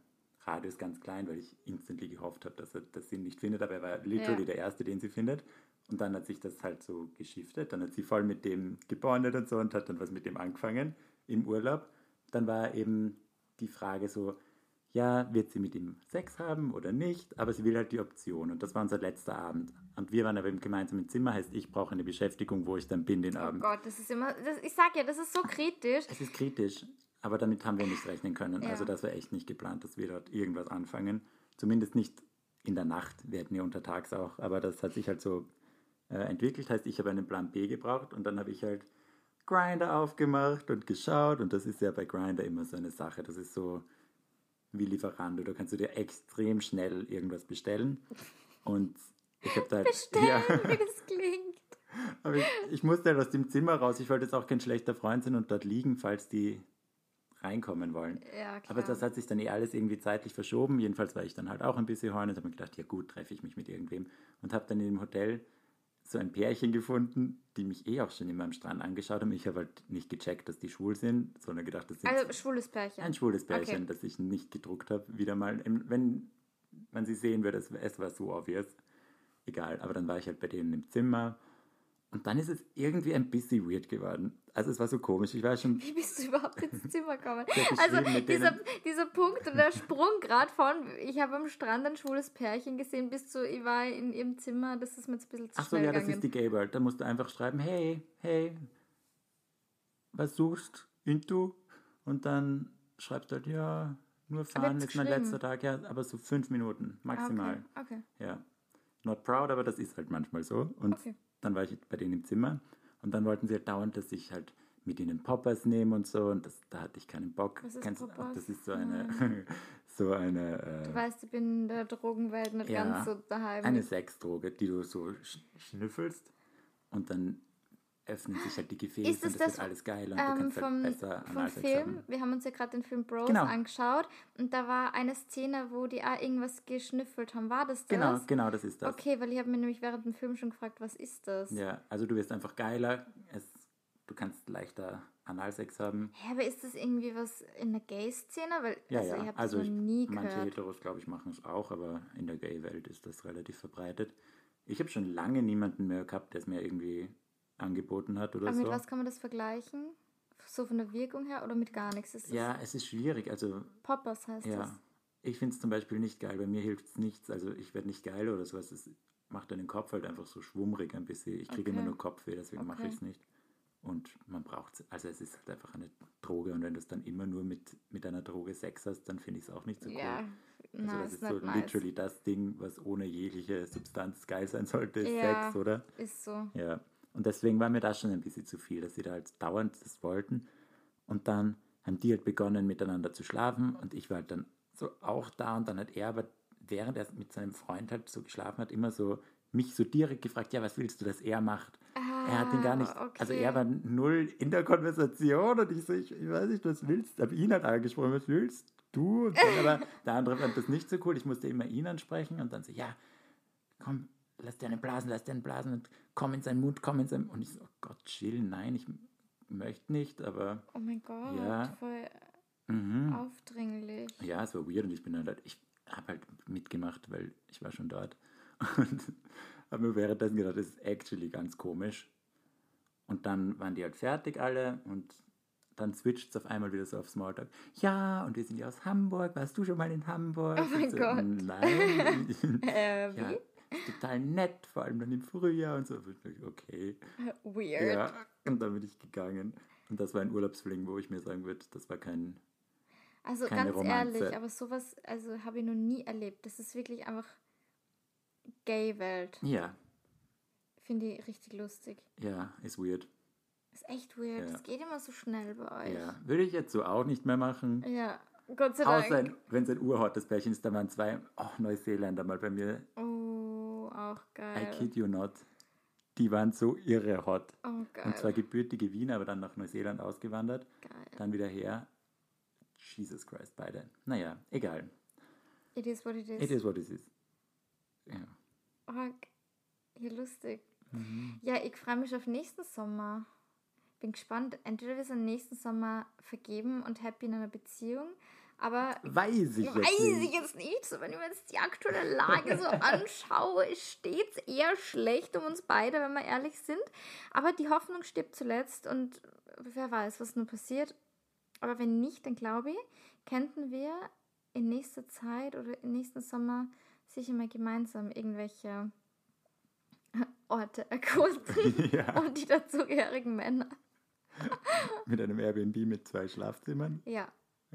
Radius ganz klein, weil ich instantly gehofft habe, dass er dass sie ihn nicht findet. Aber er war literally Ja. der Erste, den sie findet. Und dann hat sich das halt so geschiftet. Dann hat sie voll mit dem gebondet und so und hat dann was mit dem angefangen im Urlaub. Dann war eben die Frage so, ja, wird sie mit ihm Sex haben oder nicht? Aber sie will halt die Option. Und das war unser letzter Abend. Und wir waren aber im gemeinsamen Zimmer, heißt, ich brauche eine Beschäftigung, wo ich dann bin den Oh Abend. Gott, das ist immer. Das, ich sag ja, das ist so kritisch. Es ist kritisch, aber damit haben wir nicht rechnen können. Ja. Also das war echt nicht geplant, dass wir dort irgendwas anfangen. Zumindest nicht in der Nacht. Wir hatten ja untertags auch, aber das hat sich halt so äh, entwickelt. Heißt, ich habe einen Plan B gebraucht und dann habe ich halt Grinder aufgemacht und geschaut. Und das ist ja bei Grinder immer so eine Sache. Das ist so wie Lieferando. Da kannst du dir extrem schnell irgendwas bestellen. Und ich habe da halt, Bestellen, [laughs] wie das klingt. aber ich, ich musste halt aus dem Zimmer raus. Ich wollte jetzt auch kein schlechter Freund sein und dort liegen, falls die reinkommen wollen. Ja. Aber das hat sich dann eh alles irgendwie zeitlich verschoben. Jedenfalls war ich dann halt auch ein bisschen horny und habe mir gedacht, ja gut, treffe ich mich mit irgendwem. Und habe dann in dem Hotel so ein Pärchen gefunden, die mich eh auch schon immer am Strand angeschaut haben. Ich habe halt nicht gecheckt, dass die schwul sind, sondern gedacht, das sind Also, schwules Pärchen. ein schwules Pärchen, Okay. das ich nicht gedruckt habe. Wieder mal, wenn man sie sehen würde, es, es war so obvious. Egal, aber dann war ich halt bei denen im Zimmer. Und dann ist es irgendwie ein bisschen weird geworden. Also es war so komisch. Ich war schon Wie bist du überhaupt ins Zimmer gekommen? Also dieser, dieser Punkt und der Sprung gerade von, ich habe am Strand ein schwules Pärchen gesehen, bis zu, ich war in ihrem Zimmer, das ist mir jetzt ein bisschen zu Ach so, ja, das gegangen. ist die Gay World. Da musst du einfach schreiben, hey, hey, was suchst into? Und dann schreibst du halt, ja, nur fahren ist mein letzter Tag. Ja, aber so fünf Minuten maximal. Ah, Okay, okay. Ja. Not proud, aber das ist halt manchmal so. Und Okay. Dann war ich bei denen im Zimmer und dann wollten sie halt dauernd, dass ich halt mit ihnen Poppers nehme und so und das, da hatte ich keinen Bock. Was ist Kennst du- Poppers? Das ist so eine, [laughs] so eine, Du äh, weißt, ich bin in der Drogenwelt nicht ja, ganz so daheim. eine Sexdroge, die du so sch schnüffelst und dann öffnen sich halt die Gefäße Ist es und das, das wird alles geil und du ähm, kannst halt vom, besser vom Film, wir haben uns ja gerade den Film Bros Genau. angeschaut und da war eine Szene, wo die auch irgendwas geschnüffelt haben. War das das? Genau, genau, das ist das. Okay, weil ich habe mir nämlich während dem Film schon gefragt, was ist das? Ja, also du wirst einfach geiler, es, du kannst leichter Analsex haben. Hä, aber ist das irgendwie was in der Gay-Szene? Weil, Ja, also ja. ich habe also das ich, noch nie manche gehört. Heteros, glaube ich, machen es auch, aber in der Gay-Welt ist das relativ verbreitet. Ich habe schon lange niemanden mehr gehabt, der es mir irgendwie angeboten hat oder Aber so. mit was kann man das vergleichen? So von der Wirkung her oder mit gar nichts? Ist das Ja, es ist schwierig. Also, Poppers heißt das. ja. Ich finde es zum Beispiel nicht geil. Bei mir hilft es nichts. Also, ich werde nicht geil oder sowas. Es macht deinen Kopf halt einfach so schwummrig ein bisschen. Ich kriege Okay. immer nur Kopfweh, deswegen mache Okay. ich es nicht. Und man braucht es. Also, es ist halt einfach eine Droge. Und wenn du es dann immer nur mit, mit einer Droge Sex hast, dann finde ich es auch nicht so cool. Ja, Also das ist so nice. literally das Ding, was ohne jegliche Substanz geil sein sollte, ist Ja. Sex, oder? Ist so. Ja. Und deswegen war mir das schon ein bisschen zu viel, dass sie da halt dauernd das wollten. Und dann haben die halt begonnen, miteinander zu schlafen. Und ich war halt dann so auch da. Und dann hat er aber, während er mit seinem Freund halt so geschlafen hat, immer so mich so direkt gefragt, ja, was willst du, dass er macht? Ah, er hat ihn gar nicht, okay. also er war null in der Konversation und ich so, ich, ich weiß nicht, was willst du? Habe ihn halt angesprochen, was willst du? Und dann aber [laughs] der andere fand das nicht so cool, ich musste immer ihn ansprechen und dann so, ja, komm, lass dir einen blasen, lass dir einen blasen und komm in seinen Mund, komm in seinen Und ich so, oh Gott, chill, nein, ich möchte nicht, aber Oh mein Gott, Ja. voll mhm. aufdringlich. ja, es war weird und ich bin halt, ich habe halt mitgemacht, weil ich war schon dort [laughs] und habe mir währenddessen gedacht, das ist actually ganz komisch. Und dann waren die halt fertig alle und dann switcht es auf einmal wieder so auf Smalltalk. Ja, und wir sind ja aus Hamburg. Warst du schon mal in Hamburg? Oh mein so, Gott. Nein. [laughs] Äh, wie? ja, total nett, vor allem dann im Frühjahr und so. Okay. [laughs] Weird. Ja, und dann bin ich gegangen. Und das war ein Urlaubsfling, wo ich mir sagen würde, das war kein. Also Keine ganz Romanze. ehrlich, aber sowas, also habe ich noch nie erlebt. Das ist wirklich einfach Gay-Welt. Ja, Finde ich richtig lustig. ja, ist weird. Ist echt weird. Ja. Das geht immer so schnell bei euch. Ja, würde ich jetzt so auch nicht mehr machen. Ja, Gott sei Dank. Außer wenn es ein urhottes Pärchen ist, da waren zwei oh, Neuseeländer mal bei mir. Oh, auch I geil. kid you not. Die waren so irre hot. Oh, geil. Und zwar gebürtige Wiener, aber dann nach Neuseeland ausgewandert. Geil. Dann wieder her. Jesus Christ, beide. Naja, egal. It is what it is. It is what it is. Ja. Oh, hier lustig. Mhm. Ja, ich freue mich auf nächsten Sommer. Bin gespannt. Entweder wir sind nächsten Sommer vergeben und happy in einer Beziehung, aber Weiß ich jetzt weiß nicht. ich jetzt nicht. So, wenn ich mir jetzt die aktuelle Lage so [laughs] anschaue, steht es eher schlecht um uns beide, wenn wir ehrlich sind. Aber die Hoffnung stirbt zuletzt und wer weiß, was nur passiert. Aber wenn nicht, dann glaube ich, könnten wir in nächster Zeit oder im nächsten Sommer sicher mal gemeinsam irgendwelche Orte erkunden [laughs] Ja, und die dazugehörigen Männer. mit einem Airbnb mit zwei Schlafzimmern. Ja,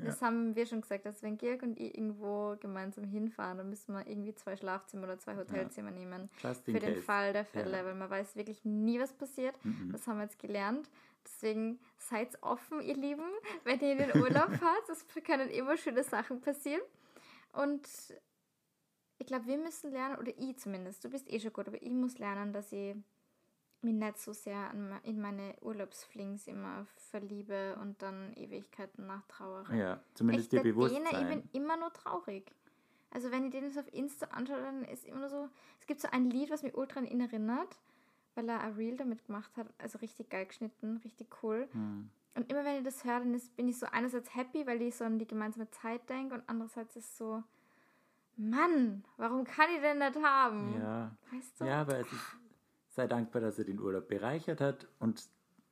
das haben wir schon gesagt, dass wenn Georg und ich irgendwo gemeinsam hinfahren, dann müssen wir irgendwie zwei Schlafzimmer oder zwei Hotelzimmer nehmen. Just in Für den case. Fall der Fälle, Ja. weil man weiß wirklich nie, was passiert. Das haben wir jetzt gelernt. Deswegen seid offen, ihr Lieben, wenn ihr in den Urlaub [laughs] fahrt. Es können immer schöne Sachen passieren. Und ich glaube, wir müssen lernen, oder ich zumindest, du bist eh schon gut, aber ich muss lernen, dass ich mich nicht so sehr in meine Urlaubsflings immer verliebe und dann Ewigkeiten nachtrauere. Ja, zumindest dir bewusst ich sein. bin immer nur traurig. Also wenn ich den jetzt auf Insta anschaue, dann ist immer nur so, es gibt so ein Lied, was mich ultra an ihn erinnert, weil er ein Reel damit gemacht hat, also richtig geil geschnitten, richtig cool. Hm. Und immer wenn ich das höre, dann ist, bin ich so einerseits happy, weil ich so an die gemeinsame Zeit denke und andererseits ist so, Mann, warum kann ich denn das haben? Ja. Weißt du? Ja, aber es ist, sei dankbar, dass er den Urlaub bereichert hat und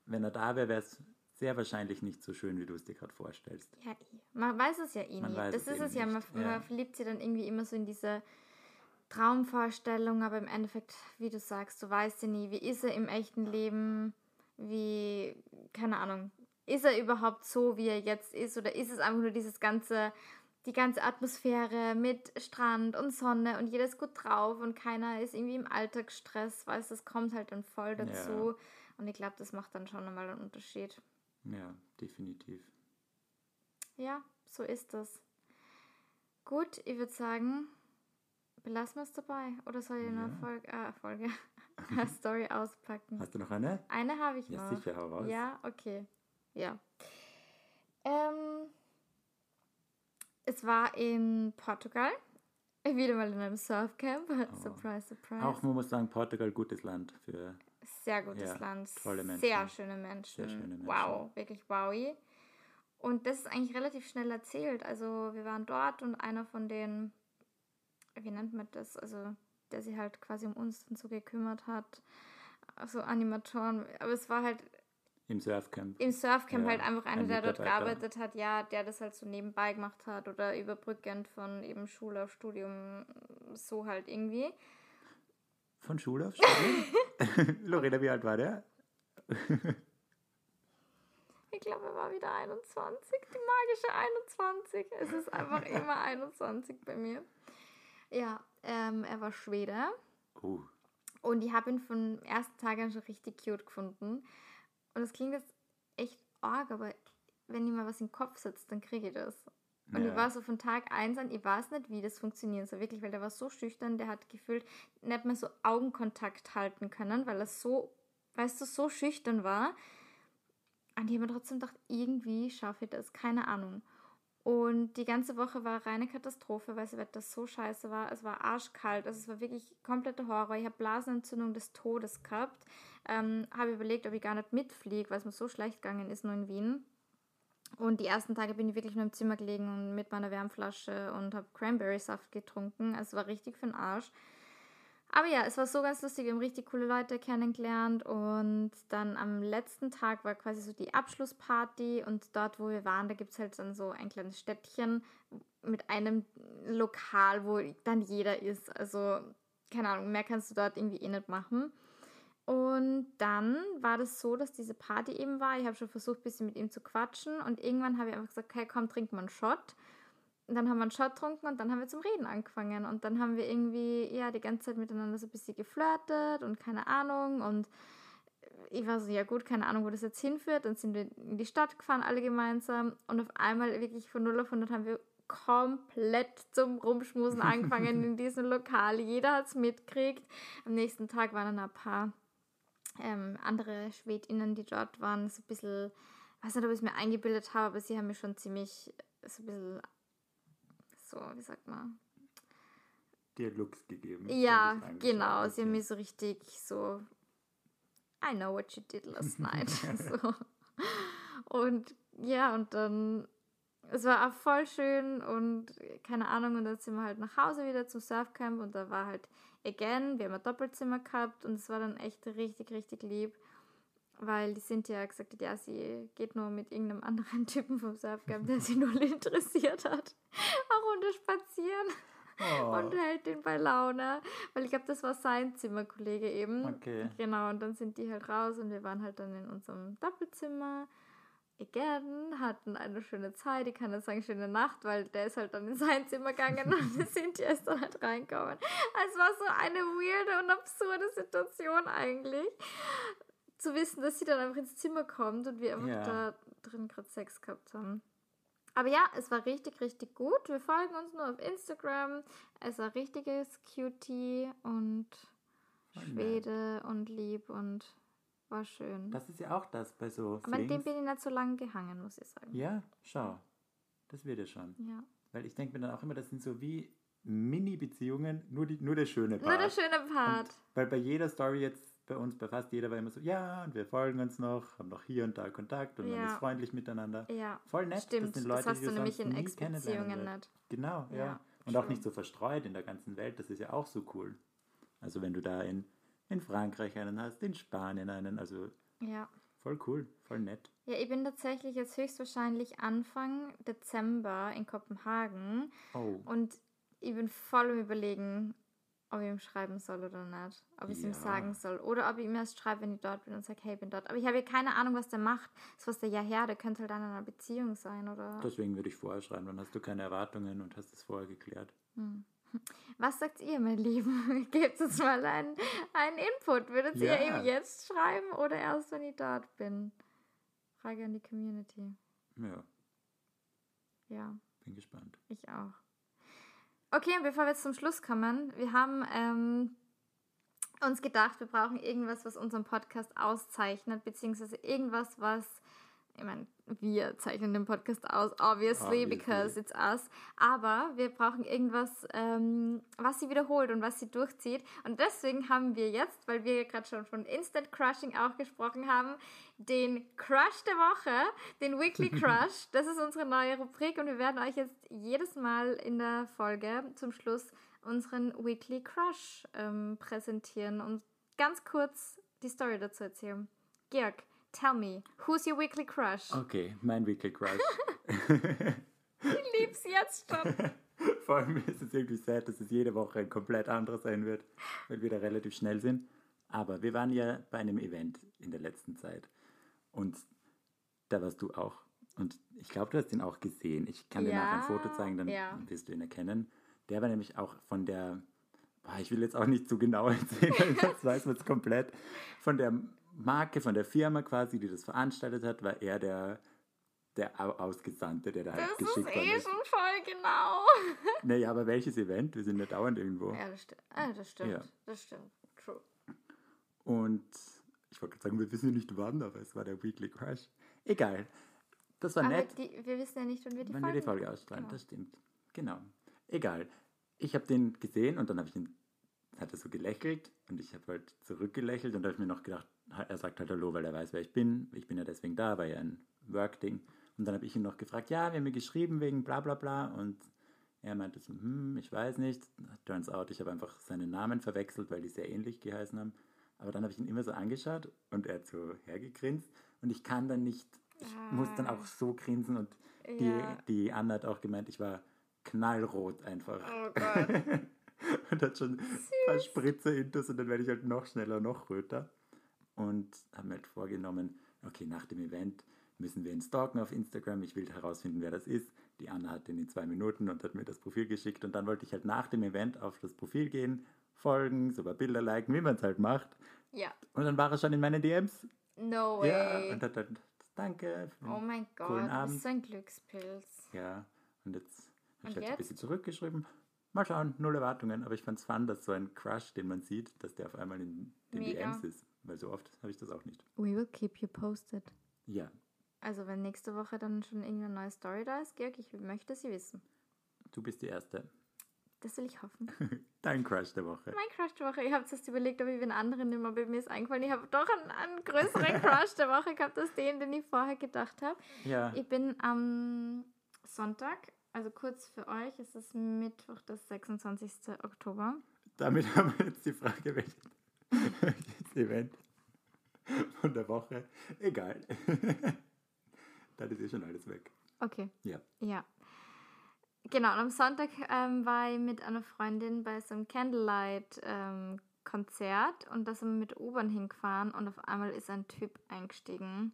wenn er da wäre, wäre es sehr wahrscheinlich nicht so schön, wie du es dir gerade vorstellst. Ja, eh. man weiß es ja eh Man nie. Das es ist es ja, man, ja. man verliebt sich dann irgendwie immer so in diese Traumvorstellung, aber im Endeffekt, wie du sagst, du weißt ja nie, wie ist er im echten Leben, wie, keine Ahnung, ist er überhaupt so, wie er jetzt ist oder ist es einfach nur dieses ganze, die ganze Atmosphäre mit Strand und Sonne und jeder ist gut drauf und keiner ist irgendwie im Alltagsstress, weißt du, das kommt halt dann voll dazu und ich glaube, das macht dann schon nochmal einen Unterschied. Ja, definitiv. Ja, so ist das. Gut, ich würde sagen, belassen wir es dabei. Oder soll ich eine Folge, äh, Folge, [laughs] eine Story [laughs] auspacken? Hast du noch eine? Eine habe ich Ja, noch. sicher, hau raus. Ja, okay. Ja. Ähm, es war in Portugal. Wieder mal in einem Surfcamp. [laughs] surprise, surprise. Oh. Auch, man muss sagen, Portugal, gutes Land für. Sehr gutes Ja, Land. tolle Menschen. Sehr schöne Menschen. Sehr schöne Menschen. Wow, wirklich wowy. Und das ist eigentlich relativ schnell erzählt. Also wir waren dort und einer von den, wie nennt man das, also der sich halt quasi um uns dann so gekümmert hat, also Animatoren. Aber es war halt Im Surfcamp. im Surfcamp Ja, halt einfach einer, ein der dort gearbeitet hat, ja, der das halt so nebenbei gemacht hat oder überbrückend von eben Schule auf Studium, so halt irgendwie. Von Schule auf Studium? [laughs] Lorena, wie alt war der? [laughs] Ich glaube, er war wieder 21, die magische 21. Es ist einfach [laughs] immer 21 bei mir. Ja, ähm, er war Schwede Oh, und ich habe ihn von ersten Tag an schon richtig cute gefunden. Und das klingt jetzt echt arg, aber wenn ich mal was im Kopf sitzt, dann kriege ich das. Und Ja. ich war so von Tag eins an, ich weiß nicht, wie das funktionieren soll, wirklich, weil der war so schüchtern, der hat gefühlt nicht mehr so Augenkontakt halten können, weil er so weißt du, so schüchtern war. Und ich habe mir trotzdem gedacht, irgendwie schaffe ich das, keine Ahnung. Und die ganze Woche war reine Katastrophe, weil das Wetter so scheiße war. Es war arschkalt, also es war wirklich kompletter Horror. Ich habe Blasenentzündung des Todes gehabt. Ähm, habe überlegt, ob ich gar nicht mitfliege, weil es mir so schlecht gegangen ist, nur in Wien. Und die ersten Tage bin ich wirklich nur im Zimmer gelegen und mit meiner Wärmflasche und habe Cranberry-Saft getrunken. Also es war richtig für den Arsch. Aber ja, es war so ganz lustig. Wir haben richtig coole Leute kennengelernt. Und dann am letzten Tag war quasi so die Abschlussparty. Und dort, wo wir waren, da gibt es halt dann so ein kleines Städtchen mit einem Lokal, wo dann jeder ist. Also, keine Ahnung, mehr kannst du dort irgendwie eh nicht machen. Und dann war das so, dass diese Party eben war. Ich habe schon versucht, ein bisschen mit ihm zu quatschen. Und irgendwann habe ich einfach gesagt, okay, komm, trink mal einen Shot. Und dann haben wir einen Shot getrunken und dann haben wir zum Reden angefangen. Und dann haben wir irgendwie, ja, die ganze Zeit miteinander so ein bisschen geflirtet und keine Ahnung. Und ich war so, ja gut, keine Ahnung, wo das jetzt hinführt. Dann sind wir in die Stadt gefahren, alle gemeinsam. Und auf einmal wirklich von 0 auf 100 haben wir komplett zum Rumschmusen [laughs] angefangen in diesem Lokal. Jeder hat es mitgekriegt. Am nächsten Tag waren dann ein paar ähm, andere SchwedInnen, die dort waren, so ein bisschen, weiß nicht, ob ich es mir eingebildet habe, aber sie haben mir schon ziemlich so ein bisschen so, wie sagt man? Dir Looks gegeben. Ja, genau. Sie haben mir so richtig so, I know what you did last night. [laughs] [laughs] so. Und ja, und dann, es war auch voll schön und keine Ahnung, und dann sind wir halt nach Hause wieder zum Surfcamp und da war halt again, wir haben ein Doppelzimmer gehabt und es war dann echt richtig, richtig lieb weil die Cynthia gesagt hat, ja, sie geht nur mit irgendeinem anderen [laughs] Typen vom Surfcamp, der sie null interessiert hat, auch unter Spazieren. Oh. Und hält den bei Laune. Weil ich glaube, das war sein Zimmerkollege eben. Okay. Genau, und dann sind die halt raus und wir waren halt dann in unserem Doppelzimmer. Again, hatten eine schöne Zeit. Ich kann nicht sagen, schöne Nacht, weil der ist halt dann in sein Zimmer gegangen und wir sind jetzt dann halt reingekommen. Es war so eine weirde und absurde Situation eigentlich zu wissen, dass sie dann einfach ins Zimmer kommt und wir einfach ja. da drin gerade Sex gehabt haben. Aber ja, es war richtig, richtig gut. Wir folgen uns nur auf Instagram. Es war richtiges Cutie und oh, Schwede und lieb und war schön. Das ist ja auch das bei so. Aber an dem bin ich nicht so lange gehangen, muss ich sagen. Ja, schau. Das wird ja schon. Ja. Weil ich denke mir dann auch immer, das sind so wie Mini-Beziehungen, nur, nur der schöne Part. Nur der schöne Part. Und weil bei jeder Story jetzt bei uns, bei fast jeder war immer so, ja, und wir folgen uns noch, haben noch hier und da Kontakt und ja. man ist freundlich miteinander. Ja. Voll nett. Stimmt, das, sind Leute, das hast du nämlich in Ex-Beziehungen nicht. Genau, ja. ja. Und true. auch nicht so verstreut in der ganzen Welt, das ist ja auch so cool. Also wenn du da in, in Frankreich einen hast, in Spanien einen, also ja. voll cool, voll nett. Ja, ich bin tatsächlich jetzt höchstwahrscheinlich Anfang Dezember in Kopenhagen. Oh. Und ich bin voll im Überlegen, ob ich ihm schreiben soll oder nicht. Ob ich es ja. ihm sagen soll. Oder ob ich ihm erst schreibe, wenn ich dort bin und sage, hey, ich bin dort. Aber ich habe ja keine Ahnung, was der macht. Das was der ja her, der könnte halt dann in einer Beziehung sein, oder? Deswegen würde ich vorher schreiben, dann hast du keine Erwartungen und hast es vorher geklärt. Hm. [laughs] Was sagt ihr, mein Lieben? [laughs] Gebt uns mal einen, einen Input. Würdet ja. ihr ihm jetzt schreiben oder erst, wenn ich dort bin? Frage an die Community. Ja. Ja. Bin gespannt. Ich auch. Okay, bevor wir jetzt zum Schluss kommen, wir haben ähm, uns gedacht, wir brauchen irgendwas, was unseren Podcast auszeichnet, beziehungsweise irgendwas, was ich meine, wir zeichnen den Podcast aus, obviously, obviously. because it's us. Aber wir brauchen irgendwas, ähm, was sie wiederholt und was sie durchzieht. Und deswegen haben wir jetzt, weil wir gerade schon von Instant Crushing auch gesprochen haben, den Crush der Woche, den Weekly [laughs] Crush. das ist unsere neue Rubrik und wir werden euch jetzt jedes Mal in der Folge zum Schluss unseren Weekly Crush ähm, präsentieren und ganz kurz die Story dazu erzählen. Georg, Tell me, who's your weekly crush? Okay, mein weekly crush. [laughs] ich [laughs] lieb's jetzt schon. [laughs] Vor allem ist es irgendwie sad, dass es jede Woche ein komplett anderes sein wird, weil wir da relativ schnell sind. Aber wir waren ja bei einem Event in der letzten Zeit und da warst du auch. Und ich glaube, du hast ihn auch gesehen. Ich kann ja, dir nachher ein Foto zeigen, dann ja. wirst du ihn erkennen. Der war nämlich auch von der, boah, ich will jetzt auch nicht zu genau erzählen, das weiß man jetzt komplett, von der Marke, von der Firma quasi, die das veranstaltet hat, war er der, der Ausgesandte, der da halt das geschickt ist eh schon voll genau. [laughs] Naja, aber welches Event? Wir sind ja dauernd irgendwo. Ja, das, sti ah, das stimmt. Ja. Das stimmt. True. Und Ich wollte gerade sagen, wir wissen ja nicht wann, aber es war der Weekly Crush. Egal. Das war Aber nett. die, wir wissen ja nicht, wann wir die Wann Folge wir die Folge ausstrahlen, Genau. das stimmt. Genau. Egal. Ich habe den gesehen und dann habe ich ihn, hat er so gelächelt und ich habe halt zurückgelächelt und da habe ich mir noch gedacht, er sagt halt Hallo, weil er weiß, wer ich bin. Ich bin ja deswegen da, war ja ein Work-Ding. Und dann habe ich ihn noch gefragt, ja, wir haben mir geschrieben wegen bla bla bla und er meinte so, hm, ich weiß nicht. Turns out, ich habe einfach seinen Namen verwechselt, weil die sehr ähnlich geheißen haben. Aber dann habe ich ihn immer so angeschaut und er hat so hergegrinst und ich kann dann nicht, ich muss dann auch so grinsen und die, Ja. die Anna hat auch gemeint, ich war knallrot einfach Oh Gott. [laughs] und hat schon ein paar Spritze intus und dann werde ich halt noch schneller, noch röter. Und habe mir halt vorgenommen, okay, nach dem Event müssen wir ihn stalken auf Instagram. Ich will herausfinden, wer das ist. Die Anna hat den in zwei Minuten und hat mir das Profil geschickt. Und dann wollte ich halt nach dem Event auf das Profil gehen, folgen, sogar Bilder liken, wie man es halt macht. ja. Und dann war er schon in meinen DMs. No Ja, way. und hat dann, danke. oh mein Gott, Abend. bist so ein Glückspilz. Ja, und jetzt habe ich halt ein bisschen zurückgeschrieben. Mal schauen, null Erwartungen, aber ich fand es fun, dass so ein Crush, den man sieht, dass der auf einmal in den Mega. DMs ist. Weil so oft habe ich das auch nicht. We will keep you posted. Ja, Also wenn nächste Woche dann schon irgendeine neue Story da ist, Georg, ich möchte sie wissen. du bist die Erste. Das will ich hoffen. [laughs] Dein Crush der Woche. mein Crush der Woche. Ich habe jetzt überlegt, ob ich einen anderen nehme, aber mir ist eingefallen, ich habe doch einen, einen größeren Crush der Woche gehabt als den, den ich vorher gedacht habe. Ja, Ich bin am Sonntag, also kurz für euch, es ist Mittwoch, der 26. Oktober. damit haben wir jetzt die Frage, welches [laughs] Event von der Woche. Egal. [laughs] Dann ist eh schon alles weg. Okay, Ja. ja. Genau, und am Sonntag ähm, war ich mit einer Freundin bei so einem Candlelight-Konzert und da sind wir mit U-Bahn hingefahren und auf einmal ist ein Typ eingestiegen.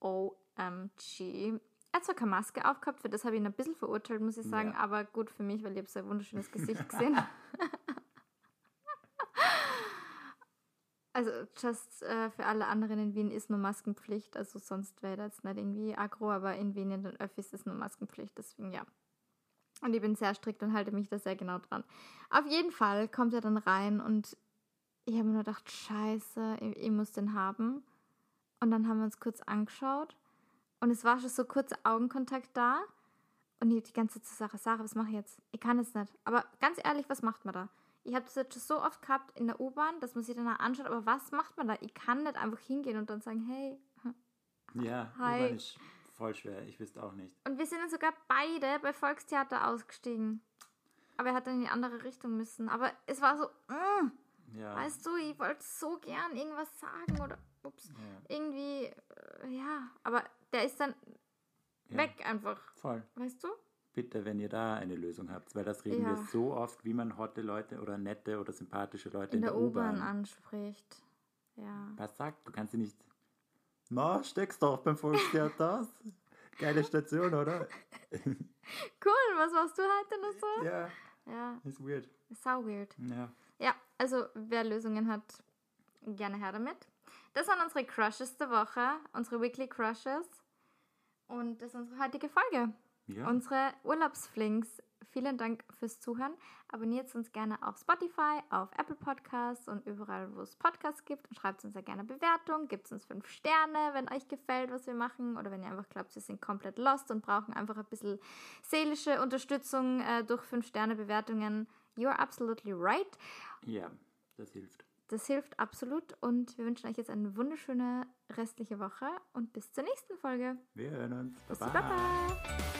OMG. Er hat zwar keine Maske aufgehabt, für das habe ich ihn ein bisschen verurteilt, muss ich sagen, Ja. aber gut für mich, weil ich habe so ein wunderschönes Gesicht gesehen. [laughs] [laughs] Also, just äh, für alle anderen in Wien ist nur Maskenpflicht. Also, sonst wäre das nicht irgendwie aggro, aber in Wien in den Öffis ist nur Maskenpflicht. Deswegen ja. Und ich bin sehr strikt und halte mich da sehr genau dran. Auf jeden Fall kommt er dann rein und ich habe mir nur gedacht, Scheiße, ich, ich muss den haben. Und dann haben wir uns kurz angeschaut und es war schon so kurzer Augenkontakt da. Und die ganze Sarah, Sarah, was mache ich jetzt? Ich kann es nicht. Aber ganz ehrlich, was macht man da? Ich habe das jetzt schon so oft gehabt in der U-Bahn, dass man sich danach anschaut, aber was macht man da? Ich kann nicht einfach hingehen und dann sagen, hey. [laughs] Ja, Hi. U-Bahn ist voll schwer. Ich wüsste auch nicht. Und wir sind dann sogar beide bei Volkstheater ausgestiegen. Aber er hat dann in die andere Richtung müssen. Aber es war so, mm, Ja. weißt du, ich wollte so gern irgendwas sagen oder, ups, Ja. irgendwie, äh, ja. Aber der ist dann Ja. weg einfach, Voll. weißt du? Bitte, wenn ihr da eine Lösung habt, weil das reden Ja. wir so oft, wie man hotte Leute oder nette oder sympathische Leute In der U-Bahn anspricht. Ja. Was sagt? Du kannst sie nicht. Na, steckst doch beim Volkstheater aus. [laughs] Geile Station, oder? Cool, was machst du heute noch so? Ja, Ja, ist weird. sau weird. Ja. Ja, also wer Lösungen hat, gerne her damit. Das waren unsere Crushes der Woche, unsere Weekly Crushes. Und das ist unsere heutige Folge. Ja. Unsere Urlaubsflings. Vielen Dank fürs Zuhören. Abonniert uns gerne auf Spotify, auf Apple Podcasts und überall, wo es Podcasts gibt. Und schreibt uns sehr gerne Bewertung. Gebt uns fünf Sterne, wenn euch gefällt, was wir machen. Oder wenn ihr einfach glaubt, wir sind komplett lost und brauchen einfach ein bisschen seelische Unterstützung äh, durch fünf Sterne Bewertungen. You're absolutely right. Ja, das hilft. Das hilft absolut und wir wünschen euch jetzt eine wunderschöne restliche Woche und bis zur nächsten Folge. Wir hören uns. Baba. Baba.